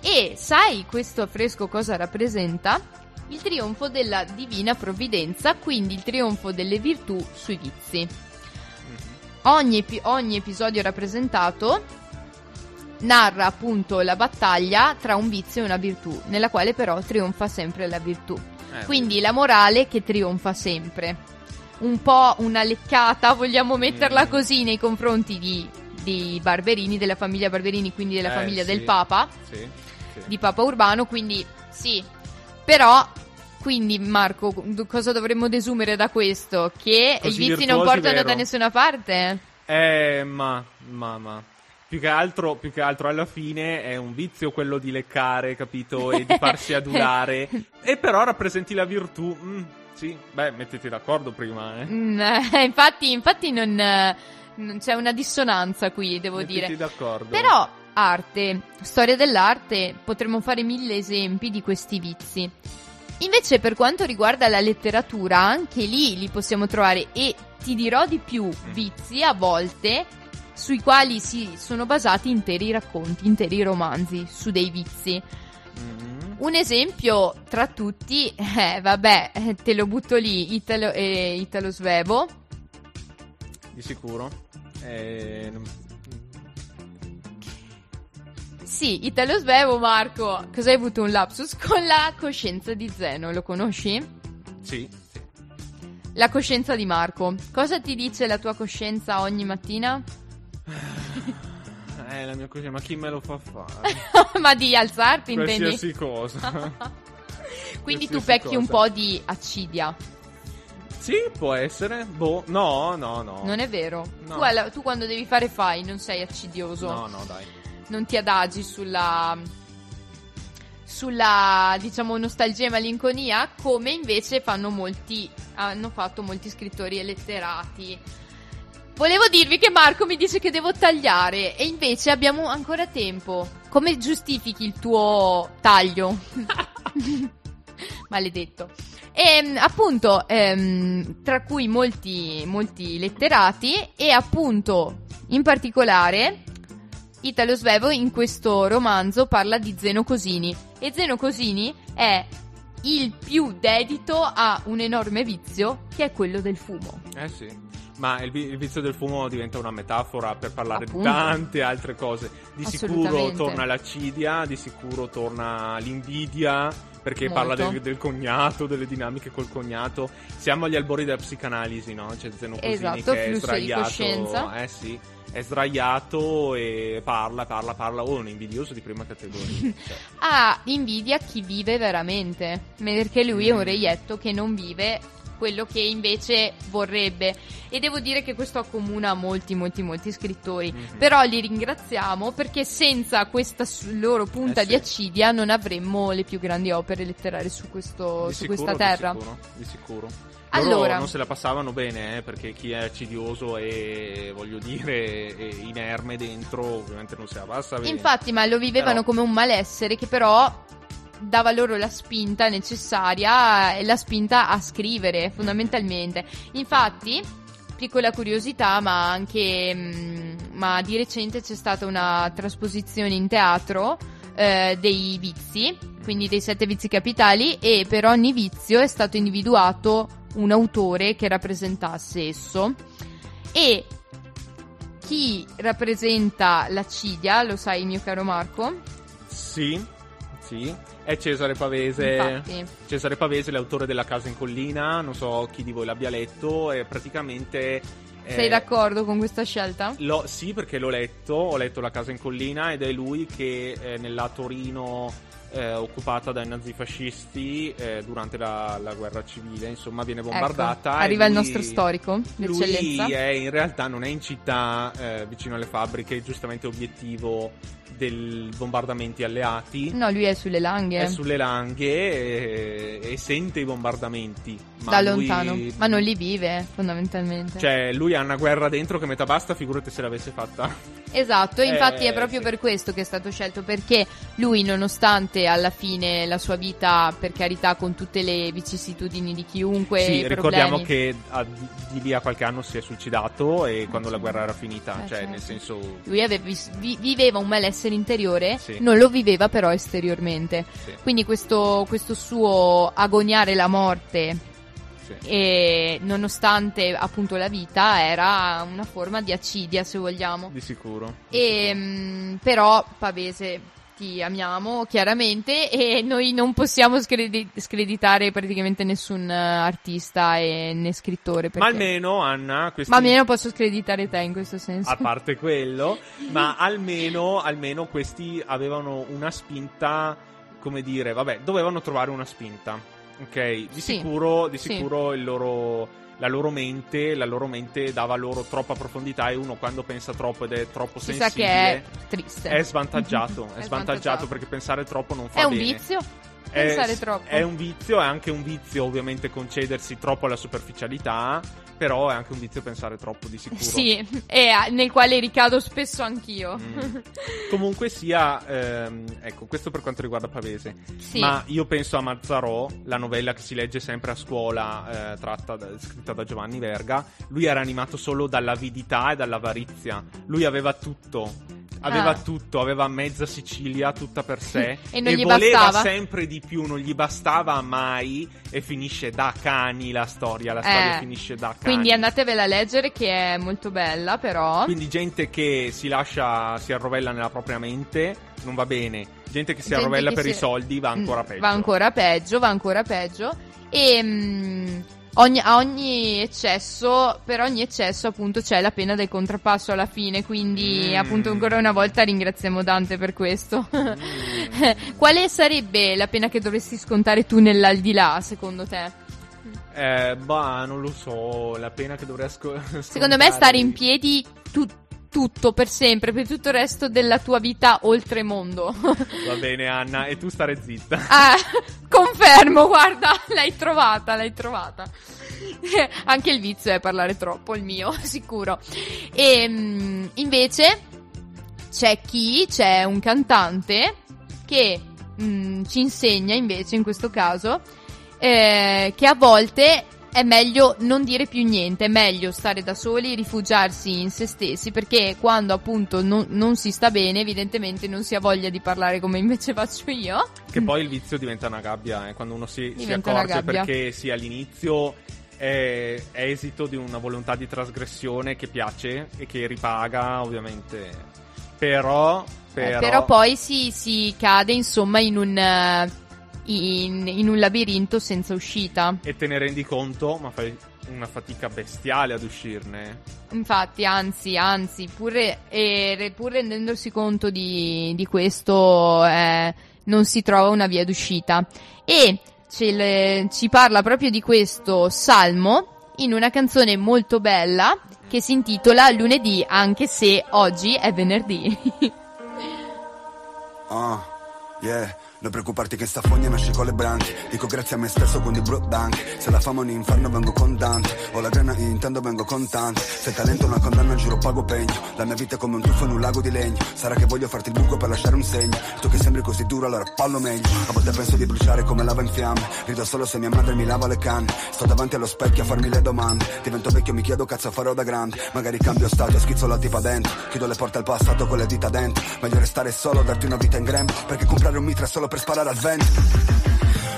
E sai questo affresco cosa rappresenta? Il trionfo della divina provvidenza, quindi il trionfo delle virtù sui vizi. Mhm. Ogni, ogni episodio rappresentato narra appunto la battaglia tra un vizio e una virtù, nella quale però trionfa sempre la virtù. Eh, Quindi la morale che trionfa sempre. Un po' una leccata, vogliamo metterla Mm. così, nei confronti di, di Barberini, della famiglia Barberini, quindi della Eh, famiglia sì. del Papa, Sì, sì. di Papa Urbano, quindi sì. Però, quindi Marco, cosa dovremmo desumere da questo? Che Così i vizi non portano vero. da nessuna parte? Eh, ma, ma, ma. Più che, altro, più che altro alla fine è un vizio quello di leccare, capito? E di farsi adulare. e però rappresenti la virtù. Mm, sì, beh, mettiti d'accordo prima, eh. Mm, eh, infatti, infatti non, non c'è una dissonanza qui, devo mettiti dire. d'accordo. Però, arte, storia dell'arte, potremmo fare mille esempi di questi vizi. Invece, per quanto riguarda la letteratura, anche lì li possiamo trovare e ti dirò di più, vizi a volte sui quali si sono basati interi racconti, interi romanzi su dei vizi. Mm. Un esempio tra tutti, eh, vabbè, te lo butto lì, Italo, eh, Italo Svevo. Di sicuro. Eh, Sì, Italo Svevo, Marco. Cosa hai avuto un lapsus? Con la coscienza di Zeno, lo conosci? Sì. La coscienza di Marco. Cosa ti dice la tua coscienza ogni mattina? Eh, la mia coscienza, ma chi me lo fa fare? Ma di alzarti, intendi? Qualsiasi cosa. Quindi tu qualsiasi pecchi un cosa. po' di accidia. sì, può essere. Boh, no, no, no. Non è vero? No. Tu, alla- tu quando devi fare fai, non sei accidioso. No, no, dai. Non ti adagi sulla. sulla diciamo nostalgia e malinconia, come invece fanno molti. hanno fatto molti scrittori e letterati. Volevo dirvi che Marco mi dice che devo tagliare e invece abbiamo ancora tempo. Come giustifichi il tuo taglio? Maledetto. E appunto, ehm, tra cui molti, molti letterati e appunto, in particolare, Italo Svevo in questo romanzo parla di Zeno Cosini e Zeno Cosini è il più dedito a un enorme vizio che è quello del fumo. Eh sì. Ma il, il vizio del fumo diventa una metafora per parlare Appunto. di tante altre cose. Di sicuro torna l'accidia, di sicuro torna l'invidia, perché Molto. parla del, del cognato, delle dinamiche col cognato. Siamo agli albori della psicanalisi, no? C'è Zeno Cosini Esatto, che è flusso di sdraiato. coscienza. Eh sì. È sdraiato e parla, parla, parla. Oh, un invidioso di prima categoria. Cioè, ha invidia chi vive veramente, perché lui è un Mm. reietto che non vive quello che invece vorrebbe. E devo dire che questo accomuna molti, molti, molti scrittori. Mhm. Però li ringraziamo perché senza questa loro punta Eh sì. di accidia non avremmo le più grandi opere letterarie su, questo, su sicuro, questa terra. Di sicuro. Di sicuro. Allora. Non se la passavano bene, eh, perché chi è accidioso e, voglio dire, è inerme dentro, ovviamente non se la passa bene. Infatti, ma lo vivevano Però- come un malessere che però dava loro la spinta necessaria e la spinta a scrivere, fondamentalmente. Infatti, piccola curiosità, ma anche mm, ma di recente c'è stata una trasposizione in teatro eh, dei vizi, quindi dei sette vizi capitali e per ogni vizio è stato individuato un autore che rappresentasse esso e chi rappresenta l'accidia, lo sai mio caro Marco? Sì, sì. È Cesare Pavese. Infatti. Cesare Pavese, l'autore della Casa in Collina, non so chi di voi l'abbia letto, è praticamente... eh, Sei d'accordo con questa scelta? Lo- sì, perché l'ho letto, ho letto La casa in collina ed è lui che eh, nella Torino eh, occupata dai nazifascisti eh, durante la, la guerra civile, insomma, viene bombardata. Ecco, arriva il lui- nostro storico di Lui è in realtà non è in città eh, vicino alle fabbriche, giustamente obiettivo dei bombardamenti alleati. No, lui è sulle langhe. È sulle langhe e, e sente i bombardamenti. Ma da lui- lontano. Ma non li vive, fondamentalmente. Cioè, lui ha una guerra dentro che metà basta, figurati se l'avesse fatta. Esatto, infatti Eh, è proprio sì. per questo che è stato scelto, perché lui, nonostante alla fine la sua vita, per carità, con tutte le vicissitudini di chiunque, sì, ricordiamo che a- di, lì a qualche anno si è suicidato e quando la guerra era finita, Eh, cioè certo. nel senso... lui aveva vi- viveva un malessere interiore, Sì. non lo viveva però esteriormente. Sì, Quindi questo, questo suo agoniare la morte sì. e nonostante appunto la vita era una forma di accidia se vogliamo. Di sicuro. di E, mh, però Pavese ti amiamo chiaramente e noi non possiamo scredi- screditare praticamente nessun eh, artista e né scrittore. sicuro. Ma perché- almeno, Anna, questi... Ma almeno posso screditare te in questo senso. a parte quello, ma almeno, almeno questi avevano una spinta, come dire, vabbè, dovevano trovare una spinta. Ok, di Sì, sicuro, di sì. sicuro il loro, la loro mente, la loro mente dava loro troppa profondità e uno quando pensa troppo ed è troppo si sensibile sa che è triste. è svantaggiato, è, È svantaggiato svantaggiato. perché pensare troppo non fa È un bene. vizio? È- Pensare troppo. È un vizio, è anche un vizio ovviamente concedersi troppo alla superficialità, però è anche un vizio pensare troppo di sicuro. Sì, e ah, nel quale ricado spesso anch'io. Mm. Comunque sia, ehm, ecco, questo per quanto riguarda Pavese. sì. Ma io penso a Mazzarò, la novella che si legge sempre a scuola, eh, tratta da- scritta da Giovanni Verga. Lui era animato solo dall'avidità e dall'avarizia. Lui aveva tutto. Aveva Ah. tutto, aveva mezza Sicilia tutta per sé E non gli voleva bastava? sempre di più, non gli bastava mai e finisce da cani la storia, la storia Eh, finisce da cani. Quindi andatevela a leggere che è molto bella però. Quindi gente che si lascia, si arrovella nella propria mente, non va bene. Gente che si Gente arrovella per si- i soldi va ancora Mm, peggio. Va ancora peggio, va ancora peggio. E mm, ogni, a ogni eccesso, per ogni eccesso appunto c'è la pena del contrappasso alla fine, quindi Mm. appunto ancora una volta ringraziamo Dante per questo. Mm. Quale sarebbe la pena che dovresti scontare tu nell'aldilà, secondo te? Eh, bah, non lo so, la pena che dovrei sco- Secondo me scontare- stare in piedi tu- tutto, per sempre, per tutto il resto della tua vita oltre mondo. Va bene, Anna, e tu stare zitta. Ah, confermo, guarda, l'hai trovata, l'hai trovata. Anche il vizio è parlare troppo, il mio, sicuro. E mm, invece c'è chi, c'è un cantante che mm, ci insegna invece in questo caso eh, che a volte è meglio non dire più niente, è meglio stare da soli, rifugiarsi in se stessi, perché quando appunto non, non si sta bene, evidentemente non si ha voglia di parlare come invece faccio io. Che poi il vizio diventa una gabbia, eh, quando uno si, si accorge perché sì, all'inizio è, è esito di una volontà di trasgressione che piace e che ripaga, ovviamente. Però, Eh, però, però poi si, si cade insomma in un, eh, in, in un labirinto senza uscita. E te ne rendi conto, ma fai una fatica bestiale ad uscirne. Infatti, anzi, anzi, pur, e- pur rendendosi conto di, di questo, eh, non si trova una via d'uscita. E ce le- ci parla proprio di questo salmo in una canzone molto bella che si intitola Lunedì, anche se oggi è venerdì. Ah, yeah. Non preoccuparti che sta fogna nasce con le branche. Dico grazie a me stesso quindi bro danke Se la fama è un inferno vengo con Dante. Ho la grana intendo vengo con tante. Se talento è una condanna giuro pago pegno. La mia vita è come un tuffo in un lago di legno. Sarà che voglio farti il buco per lasciare un segno. Tu che sembri così duro allora fallo meglio. A volte penso di bruciare come lava in fiamme. Rido solo se mia madre mi lava le canne. Sto davanti allo specchio a farmi le domande. Divento vecchio mi chiedo cazzo farò da grande. Magari cambio stato schizzo la tipa dentro. Chiudo le porte al passato con le dita dentro. Meglio restare solo darti una vita in grembo Perché comprare un mitra solo per sparare al vento.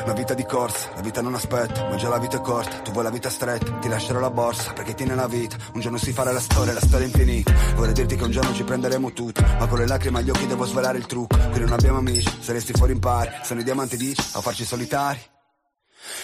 Una vita di corsa, la vita non aspetta, ma già la vita è corta, tu vuoi la vita stretta, ti lascerò la borsa, perché tiene la vita, un giorno si farà la storia, la storia è infinita, vorrei dirti che un giorno ci prenderemo tutti, ma con le lacrime agli occhi devo svelare il trucco, qui non abbiamo amici, se resti fuori impari, sono i diamanti dici, a farci solitari.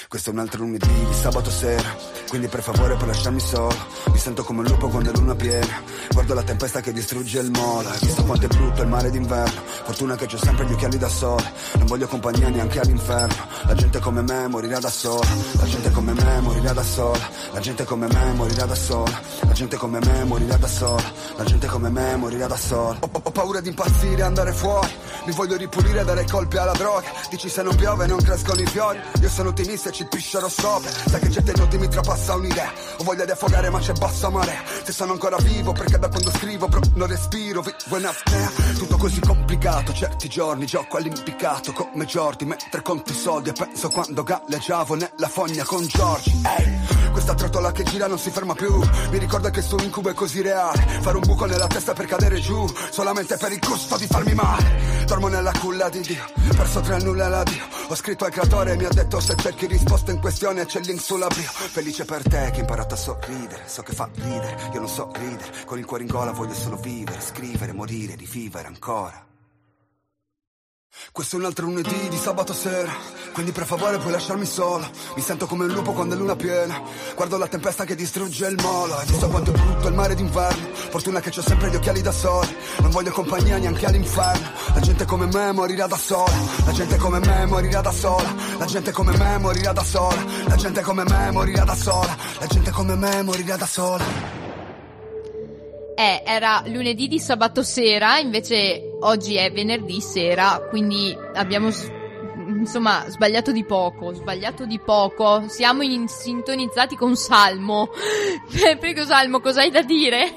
Questo è un altro lunedì sabato sera Quindi per favore puoi lasciarmi solo. Mi sento come un lupo quando è luna piena. Guardo la tempesta che distrugge il molo. Hai visto quanto è brutto il mare d'inverno? Fortuna che c'ho sempre gli occhiali da sole. Non voglio compagnia neanche all'inferno. La gente come me morirà da sola. La gente come me morirà da sola. La gente come me morirà da sola. La gente come me morirà da sola. La gente come me morirà da sola. Ho, ho- ho paura di impazzire andare fuori. Mi voglio ripulire e dare colpi alla droga. Dici se non piove non crescono i fiori. Io sono ottimista e ci piscerò sopra. Sai che gente non mi trapassa un'idea. Ho voglia di affogare ma c'è bassa marea Se sono ancora vivo perché da quando scrivo bro, non respiro. Vivo in apnea Tutto così complicato. Certi giorni gioco all'impiccato Come Jordi mentre conto i soldi. E penso quando galleggiavo nella fogna con Giorgi. Ehi questa trottola che gira non si ferma più. Mi ricorda che sto incubo è così reale. Fare un buco nella testa per cadere giù. Solamente per il gusto di farmi male. Dormo nella culla di Dio Perso tra nulla e la Dio. Ho scritto al creatore e mi ha detto Se cerchi risposta in questione c'è link sulla bio Felice per te che hai imparato a sorridere So che fa ridere, io non so ridere Con il cuore in gola voglio solo vivere Scrivere, morire, rivivere ancora questo è un altro lunedì di sabato sera, quindi per favore puoi lasciarmi solo. Mi sento come un lupo quando è luna piena. Guardo la tempesta che distrugge il molo. Hai visto quanto è brutto il mare d'inverno? Fortuna che ho sempre gli occhiali da sole. Non voglio compagnia neanche all'inferno. La gente come me morirà da sola. La gente come me morirà da sola. La gente come me morirà da sola. La gente come me morirà da sola. La gente come me morirà da sola. Eh, era lunedì di sabato sera, invece oggi è venerdì sera, quindi abbiamo insomma sbagliato di poco, sbagliato di poco. Siamo in- sintonizzati con Salmo. Prego Salmo, cosa hai da dire?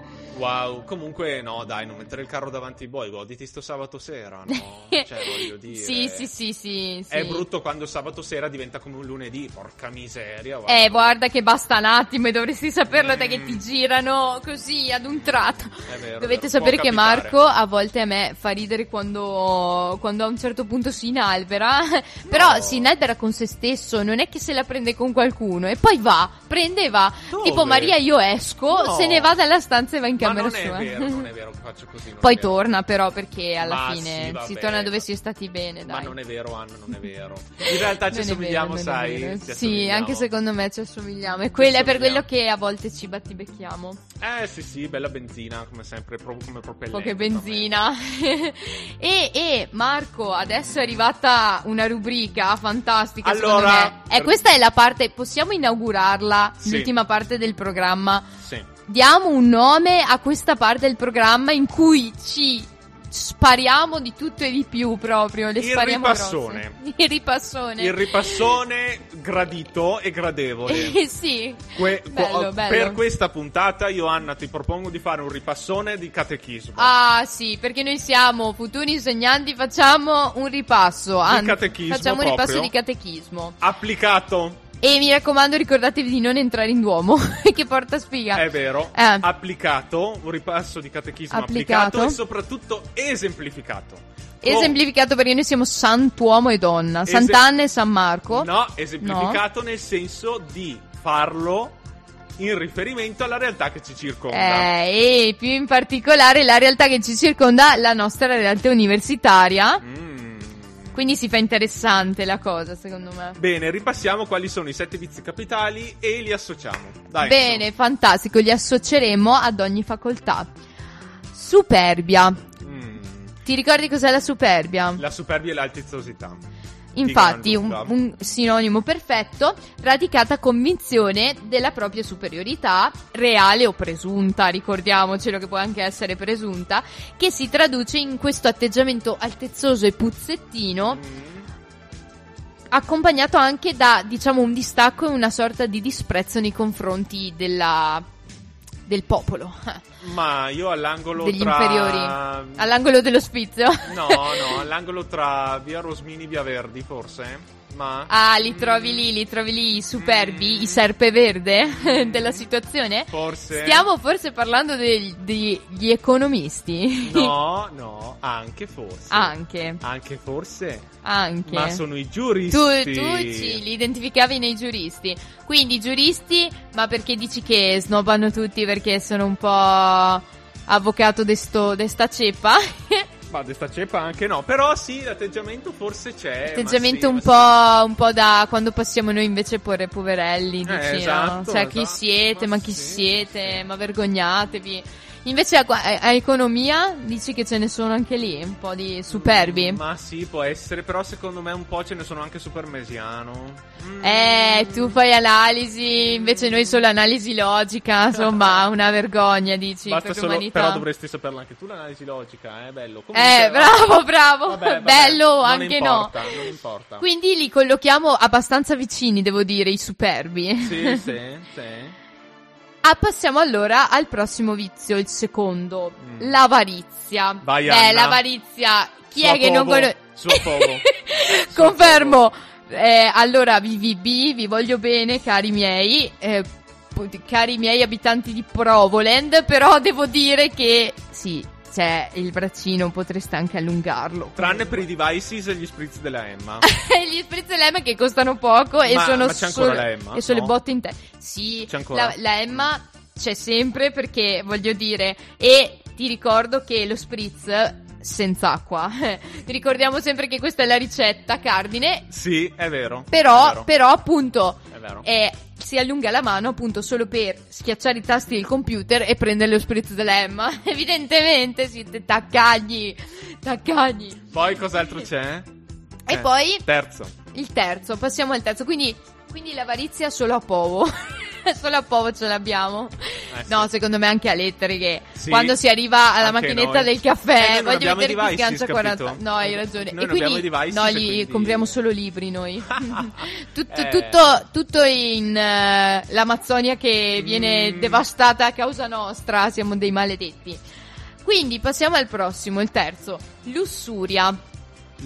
Wow, comunque no, dai, non mettere il carro davanti ai buoi, goditi sto sabato sera, no? Cioè, voglio dire. sì, sì, sì, sì, sì. È brutto quando sabato sera diventa come un lunedì, porca miseria. guarda. Eh, guarda che basta un attimo e dovresti saperlo te che Mm. ti girano così ad un tratto. È vero, Dovete vero, sapere può che capitare. Marco a volte a me fa ridere quando, quando a un certo punto si inalbera. Però si inalbera con se stesso, non è che se la prende con qualcuno. E poi va, prende e va. Dove? Tipo Maria io esco, No. se ne va dalla stanza e va in Ma camera non è sua. vero, non è vero che faccio così. Poi è torna però perché alla Ma fine sì, vabbè, si torna dove ma- si è stati bene, Ma dai. non è vero, Anna, non è vero. In realtà ci è assomigliamo, vero, è sai? ci Sì, anche secondo me ci assomigliamo. E quello è per quello che a volte ci battibecchiamo. Eh sì, sì, bella benzina, come sempre, proprio come propellente. Poche benzina. e, e Marco, adesso è arrivata una rubrica fantastica. secondo Allora, me. Eh, questa è la parte. Possiamo inaugurarla? Sì. L'ultima parte del programma. Sì. Diamo un nome a questa parte del programma in cui ci spariamo di tutto e di più proprio. Le Il spariamo ripassone. grosse. Il ripassone. Il ripassone gradito e gradevole. Eh, sì. Que- Bello, bello. Per questa puntata io Anna ti propongo di fare un ripassone di catechismo. Ah sì, perché noi siamo futuri insegnanti, facciamo un ripasso. Anzi, catechismo facciamo un ripasso di catechismo. Applicato, E mi raccomando, ricordatevi di non entrare in Duomo, che porta sfiga. è vero. Eh. Applicato, un ripasso di catechismo Applicato. applicato, e soprattutto esemplificato. Esemplificato perché noi siamo Sant'uomo e donna, Ese- Sant'Anna e San Marco. No, esemplificato nel senso di farlo in riferimento alla realtà che ci circonda. Eh, e più in particolare la realtà che ci circonda, la nostra realtà universitaria. Mm. Quindi si fa interessante la cosa, secondo me. Bene, ripassiamo quali sono i sette vizi capitali e li associamo. Dai, Bene, fantastico, li associeremo ad ogni facoltà. Superbia. su. Mm. Ti ricordi cos'è la superbia? La superbia e l'altizzosità. Infatti, un, un sinonimo perfetto, radicata convinzione della propria superiorità, reale o presunta, ricordiamocelo che può anche essere presunta, che si traduce in questo atteggiamento altezzoso e puzzettino, Mm. accompagnato anche da, diciamo, un distacco e una sorta di disprezzo nei confronti della, del popolo, Ma io all'angolo degli tra... inferiori, all'angolo dell'ospizio. No, no, all'angolo tra via Rosmini e via Verdi, forse. Ma... Ah, li trovi lì, li trovi lì i superbi, Mm. i serpeverde della situazione? Forse. Stiamo forse parlando degli, economisti? No, no, anche forse. anche, Anche forse. anche. Ma sono i giuristi. Tu, tu ci li identificavi nei giuristi. Quindi giuristi, ma perché dici che snobbano tutti perché sono un po' avvocato de, sto, de sta ceppa? Ma di sta ceppa anche no. Però sì, l'atteggiamento forse c'è. Atteggiamento ma un, sì, ma po', un po' da quando passiamo noi invece porre poverelli, dici, no? esatto, Cioè, chi esatto, siete, ma ma chi sì, siete, sì. ma vergognatevi. Invece a, a- economia dici che ce ne sono anche lì, un po' di superbi. sì. Ma sì, può essere. Però secondo me un po' ce ne sono anche su Parmesiano. Mm. Eh, tu fai analisi, invece noi solo analisi logica, insomma, una vergogna, dici, Basta per solo, l'umanità. però dovresti saperla anche tu l'analisi logica, eh, bello. Comunque, Eh, bravo, bravo, vabbè, vabbè, bello non anche importa, no. Non importa. Quindi li collochiamo abbastanza vicini, devo dire, i superbi. Sì, sì, sì. Ah, passiamo allora al prossimo vizio, il secondo, Mm. l'avarizia. Vai, Anna. l'avarizia, chi Suo è che non povo, conosce? Confermo. Eh, allora, VVB, vi voglio bene, cari miei, eh, cari miei abitanti di Provoland, però devo dire che sì, c'è il braccino, potreste anche allungarlo. Tranne per i devices e gli spritz della Emma. Gli spritz Emma che costano poco e Ma- sono ma c'è ancora solo- la Emma? e sono le botte in te. Sì, C'è ancora? La, la Emma c'è sempre perché voglio dire e ti ricordo che lo spritz senza acqua. Ti ricordiamo sempre che questa è la ricetta cardine, Sì, è vero. è però, vero, però appunto è eh, si allunga la mano appunto solo per schiacciare i tasti del computer e prendere lo spritz dell'Emma. Evidentemente siete taccagni, taccagni. Poi cos'altro c'è? E Eh, poi Terzo. il terzo, passiamo al terzo. Quindi, quindi l'avarizia solo a Povo. solo a Povo ce l'abbiamo. Eh, sì. No, secondo me anche a lettere che Sì. quando si arriva alla Anche macchinetta noi. del Eh, caffè, non voglio vedere chi sgancia 40. capito? No, hai ragione. Noi e quindi devices no, li quindi- compriamo solo libri noi. tutto, Eh. tutto, tutto in eh, l'Amazzonia che viene Mm. devastata a causa nostra, siamo dei maledetti. Quindi passiamo al prossimo, il terzo, lussuria.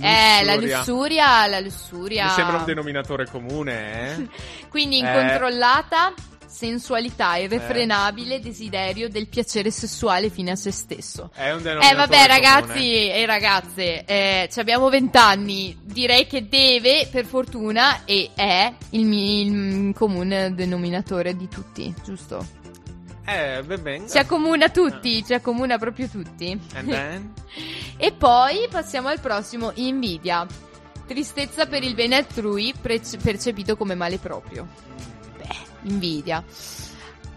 Eh, la Lussuria. la lussuria. Mi sembra un denominatore comune, eh? Quindi Eh. incontrollata sensualità, irrefrenabile desiderio del piacere sessuale fine a se stesso. È un Eh denominatore vabbè ragazzi e ragazze, eh, ci abbiamo vent'anni, direi che deve per fortuna e è il, mi- il comune denominatore di tutti, giusto? Eh, ben venga. Ci accomuna tutti, ci accomuna proprio tutti. And then? E poi passiamo al prossimo, invidia. Tristezza per il bene altrui prece- percepito come male proprio. Beh, invidia.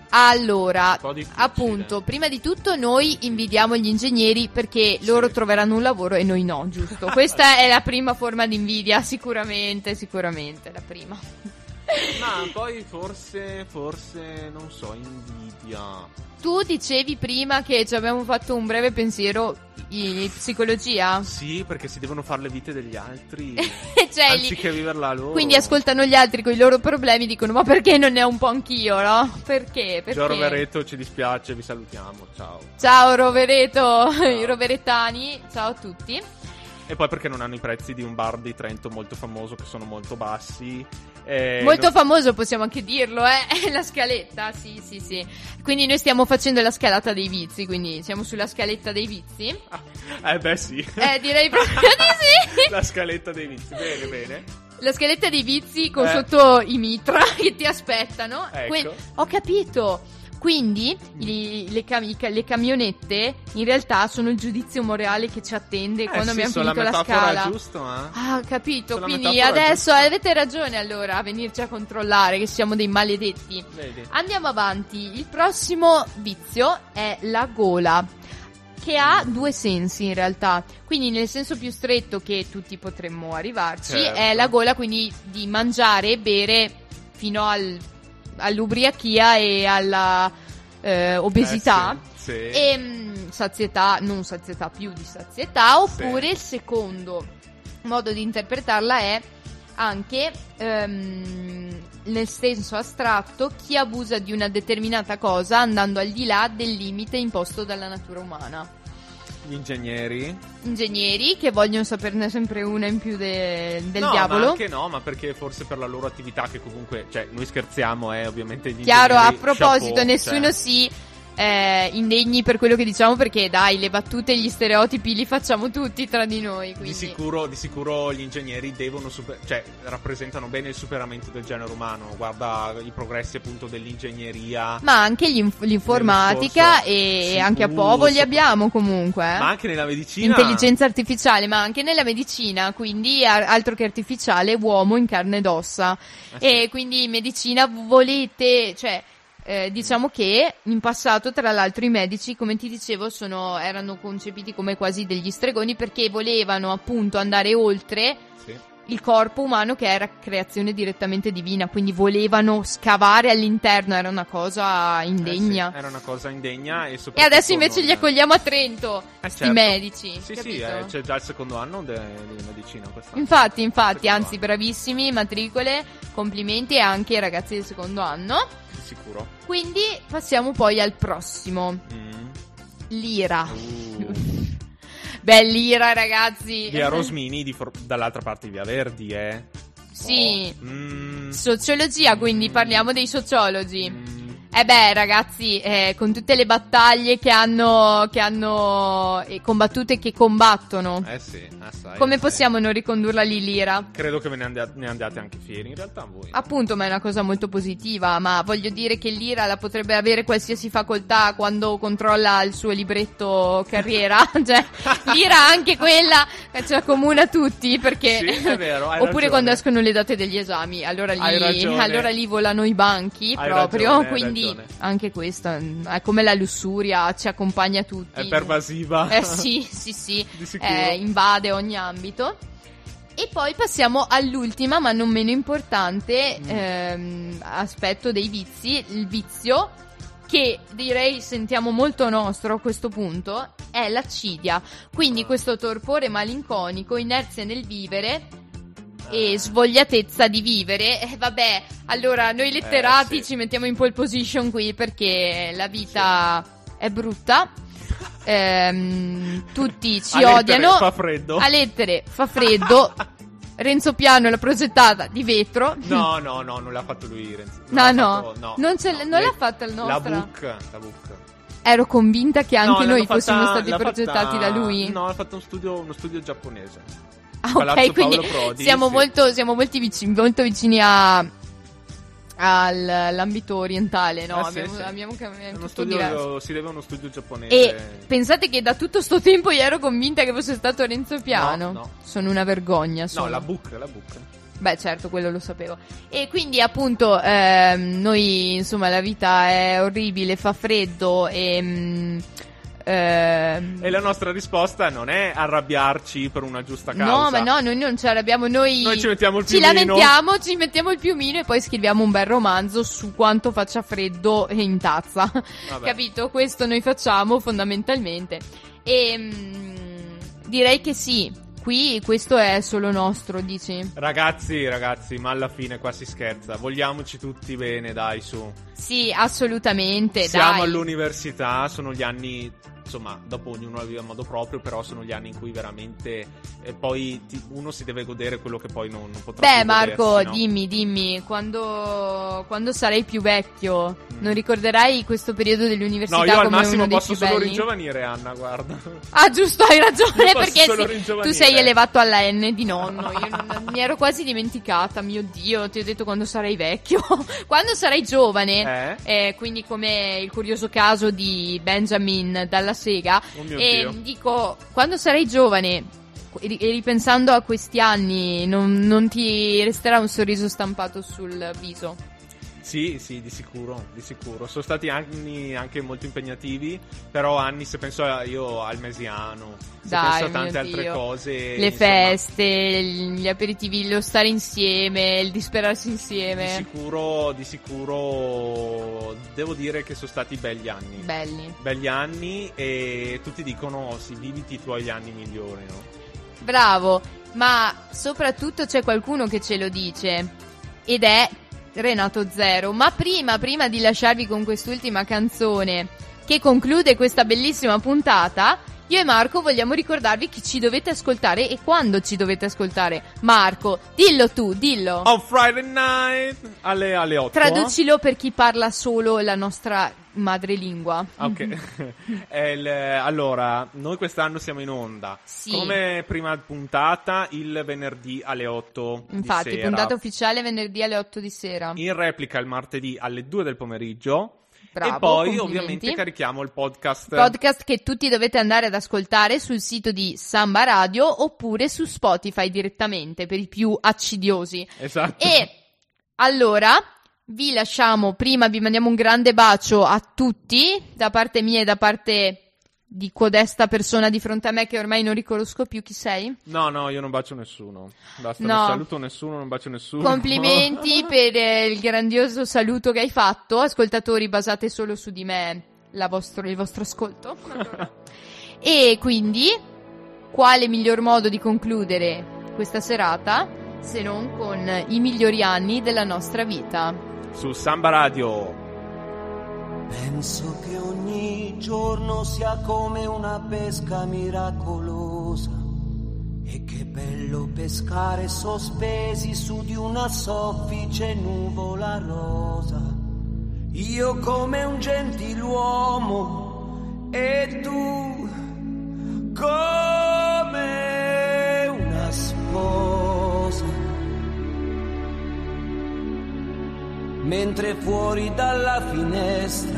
Allora, appunto, prima di tutto noi invidiamo gli ingegneri perché loro troveranno un lavoro e noi no, giusto? Questa è la prima forma di invidia, sicuramente, sicuramente, la prima. Ma poi forse, forse, non so, invidia. Tu dicevi prima che ci abbiamo fatto un breve pensiero in psicologia? Sì, perché si devono fare le vite degli altri. Cioè, li- anziché viverla loro. Quindi ascoltano gli altri con i loro problemi e dicono ma perché non ne ho un po' anch'io, no? Perché? Perché? Giorgio Veretto, ci dispiace, vi salutiamo. Ciao. Ciao Rovereto, i roveretani, ciao a tutti. E poi perché non hanno i prezzi di un bar di Trento molto famoso, che sono molto bassi. E Molto non- famoso, possiamo anche dirlo, eh? La scaletta, sì, sì, sì. Quindi noi stiamo facendo la scalata dei vizi, quindi siamo sulla scaletta dei vizi. Eh beh sì. Eh, direi proprio di sì. La scaletta dei vizi. Bene, bene. La scaletta dei vizi con Eh. sotto i mitra che ti aspettano. Ecco. Que- ho capito. Quindi i- le, cam- le camionette in realtà sono il giudizio morale che ci attende Eh, quando sì, abbiamo finito la, scala. è giusto, eh? Ah, capito. So, la Quindi adesso avete ragione allora a venirci a controllare che siamo dei maledetti. Vedi. Andiamo avanti. Il prossimo vizio è la gola. Che ha due sensi in realtà. Quindi, nel senso più stretto che tutti potremmo arrivarci, Certo. è la gola quindi di mangiare e bere fino al- all'ubriachia e alla eh, obesità. Eh, sì, sì. E mh, sazietà, non sazietà più di sazietà. Oppure il secondo modo di interpretarla è anche ehm, nel senso astratto chi abusa di una determinata cosa andando al di là del limite imposto dalla natura umana. Gli ingegneri. Ingegneri che vogliono saperne sempre una in più de- del no, diavolo. ma anche no, ma perché forse per la loro attività che comunque, cioè, noi scherziamo, eh, ovviamente gli Chiaro, a proposito, chapeau, nessuno cioè. si eh, indegni per quello che diciamo perché dai, le battute e gli stereotipi li facciamo tutti tra di noi. Di Quindi. sicuro, di sicuro gli ingegneri devono super- cioè, rappresentano bene il superamento del genere umano. Guarda i progressi appunto dell'ingegneria. Ma anche inf- l'informatica e discorso- anche a Povo li abbiamo comunque. eh. Ma anche nella medicina. Intelligenza artificiale, ma anche nella medicina, quindi altro che artificiale, uomo in carne ed ossa. Eh sì. E quindi in medicina volete, cioè, eh, diciamo che in passato, tra l'altro, i medici, come ti dicevo, sono, erano concepiti come quasi degli stregoni perché volevano appunto andare oltre Sì. il corpo umano che era creazione direttamente divina, quindi volevano scavare all'interno, era una cosa indegna. Eh sì, era una cosa indegna e E adesso invece non- li accogliamo a Trento, Eh, certo. medici. Sì, sì, capito? eh, c'è già il secondo anno di medicina quest'anno. Infatti, infatti, Secondo anzi, anno. bravissimi, matricole, complimenti e anche ai ragazzi del secondo anno. Sicuro. Quindi passiamo poi al prossimo, Mm. l'ira. Uh. Beh, l'ira, ragazzi. Via Rosmini di for- dall'altra parte di Via Verdi, eh. Sì. Oh. Mm. Sociologia, quindi parliamo dei sociologi. Eh beh, ragazzi, eh, con tutte le battaglie che hanno, che hanno combattuto e che combattono, Eh sì, assai. come assai. possiamo non ricondurla lì l'ira? Credo che ve ne, andia- ne andiate anche fieri, in realtà voi. Appunto, ma è una cosa molto positiva, ma voglio dire che l'IRA la potrebbe avere qualsiasi facoltà quando controlla il suo libretto carriera, cioè l'IRA anche quella eh, ci accomuna tutti perché Sì, è vero, oppure ragione. quando escono le date degli esami, allora lì, allora lì volano i banchi Hai proprio, ragione, quindi ragione. anche questa mm, è come la lussuria, ci accompagna tutti. È pervasiva. Eh sì, sì, sì, eh, invade ogni ambito. E poi passiamo all'ultima, ma non meno importante, Mm. ehm, aspetto dei vizi, il vizio che direi sentiamo molto nostro a questo punto, è l'accidia. Quindi questo torpore malinconico, inerzia nel vivere e svogliatezza di vivere. Eh, vabbè, allora noi letterati Eh, sì. ci mettiamo in pole position qui perché la vita è brutta. Ehm, tutti ci A lettere odiano. fa freddo. A lettere fa freddo. Renzo Piano l'ha progettata di vetro. No, no, no, non l'ha fatto lui Renzo. No, no. fatto- no, Non no. non Le- l'ha fatta il La nostra. book, la book. Ero convinta che anche No, noi fossimo fatta- stati l'ha progettati fatta- da lui. No, ha fatto uno studio, uno studio giapponese. Ah, Palazzo ok, quindi Paolo Prodi, siamo, sì. molto, siamo molti vicini, molto vicini a all'ambito orientale, no? Sì, abbiamo, sì. abbiamo È cambiato studio, si deve a uno studio giapponese. E pensate che da tutto sto tempo io ero convinta che fosse stato Renzo Piano. No, no. Sono una vergogna. No, sono. la book, la book. Beh, certo, quello lo sapevo. E quindi, appunto, ehm, noi, insomma, la vita è orribile, fa freddo e. mm, ehm, E la nostra risposta non è arrabbiarci per una giusta causa. No, ma no, noi non ce l'abbiamo. Noi, Noi ci mettiamo il Ci piumino. lamentiamo, ci mettiamo il piumino e poi scriviamo un bel romanzo su quanto faccia freddo in tazza. Vabbè. Capito? Questo noi facciamo fondamentalmente. E mm, direi che sì. Qui questo è solo nostro, dici? Ragazzi, ragazzi, ma alla fine qua si scherza. Vogliamoci tutti bene, dai, su. Sì, assolutamente. Siamo dai. all'università, sono gli anni, insomma, dopo ognuno la vive a modo proprio, però sono gli anni in cui veramente eh, poi ti- uno si deve godere quello che poi non, non potrà Beh, Marco, godersi, no? dimmi, dimmi, quando, quando sarai più vecchio, Mm. non ricorderai questo periodo dell'università No, io al massimo posso solo belli? ringiovanire Anna, guarda. Ah, giusto, hai ragione, perché sì, tu sei elevato alla N di nonno. Io non- mi ero quasi dimenticata, mio Dio, ti ho detto quando sarai vecchio. quando sarai giovane, Eh? eh, quindi come il curioso caso di Benjamin dalla Sega, Oh e Dio. dico, quando sarai giovane e e ripensando a questi anni, non, non ti resterà un sorriso stampato sul viso. Sì, sì, di sicuro, di sicuro. Sono stati anni anche molto impegnativi, però anni, se penso io al mesiano, se Dai, penso a tante altre Dio. cose. Le insomma, feste, gli aperitivi, lo stare insieme, il disperarsi Di insieme. sicuro, di sicuro, devo dire che sono stati begli anni. Belli. Begli anni e tutti dicono, sì, viviti i tuoi anni migliori, no? Bravo, ma soprattutto c'è qualcuno che ce lo dice ed è Renato Zero. Ma prima, prima di lasciarvi con quest'ultima canzone che conclude questa bellissima puntata, io e Marco vogliamo ricordarvi che ci dovete ascoltare e quando ci dovete ascoltare. Marco, dillo tu, dillo. On Friday night alle, alle 8. Traducilo per chi parla solo la nostra madrelingua. Ok. Il- allora, noi quest'anno siamo in onda. Sì. Come prima puntata il venerdì alle 8 di Infatti, puntata ufficiale venerdì alle 8 di sera. In replica il martedì alle 2 del pomeriggio. Bravo, e poi ovviamente carichiamo il podcast. Podcast che tutti dovete andare ad ascoltare sul sito di Samba Radio oppure su Spotify direttamente per i più accidiosi. Esatto. E allora vi lasciamo prima, vi mandiamo un grande bacio a tutti da parte mia e da parte di codesta persona di fronte a me che ormai non riconosco più chi sei. No, no, io non bacio nessuno. Basta, No. non saluto nessuno, non bacio nessuno. Complimenti per eh, il grandioso saluto che hai fatto. Ascoltatori, basate solo su di me la vostro- il vostro ascolto. E quindi, quale miglior modo di concludere questa serata se non con i migliori anni della nostra vita? Su Samba Radio. Penso che ogni giorno sia come una pesca miracolosa e che bello pescare sospesi su di una soffice nuvola rosa. Io come un gentiluomo e tu come una sposa. mentre fuori dalla finestra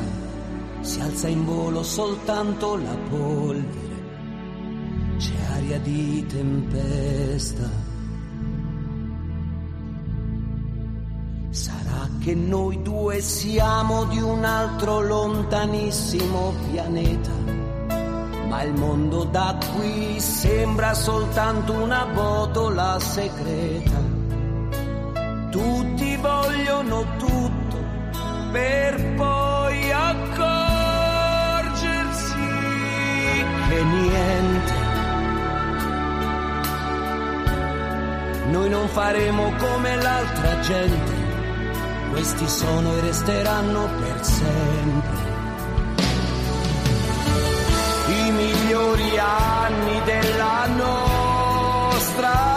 si alza in volo soltanto la polvere, c'è aria di tempesta. Sarà che noi due siamo di un altro lontanissimo pianeta, ma il mondo da qui sembra soltanto una botola segreta. Tutti vogliono tutto per poi poi che niente. Noi non faremo come l'altra gente, questi sono e resteranno per sempre. I migliori anni della nostra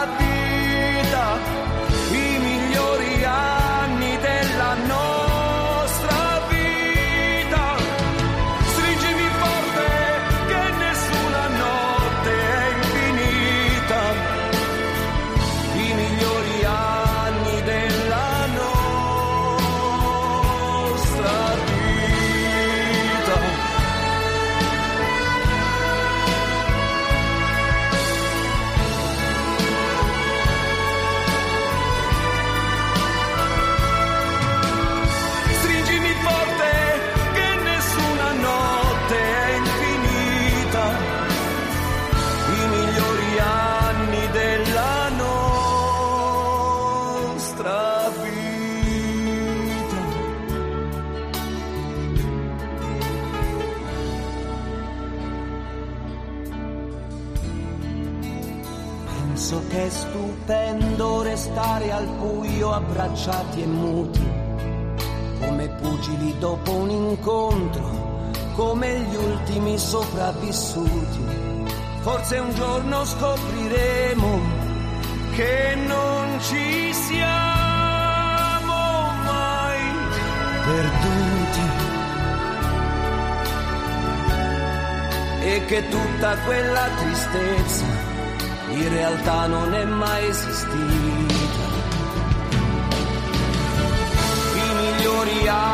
Penso che è stupendo restare al buio abbracciati e muti come pugili dopo un incontro, come gli ultimi sopravvissuti. Forse un giorno scopriremo che non ci siamo mai perduti. E che tutta quella tristezza in realtà non è mai esistita. I migliori anni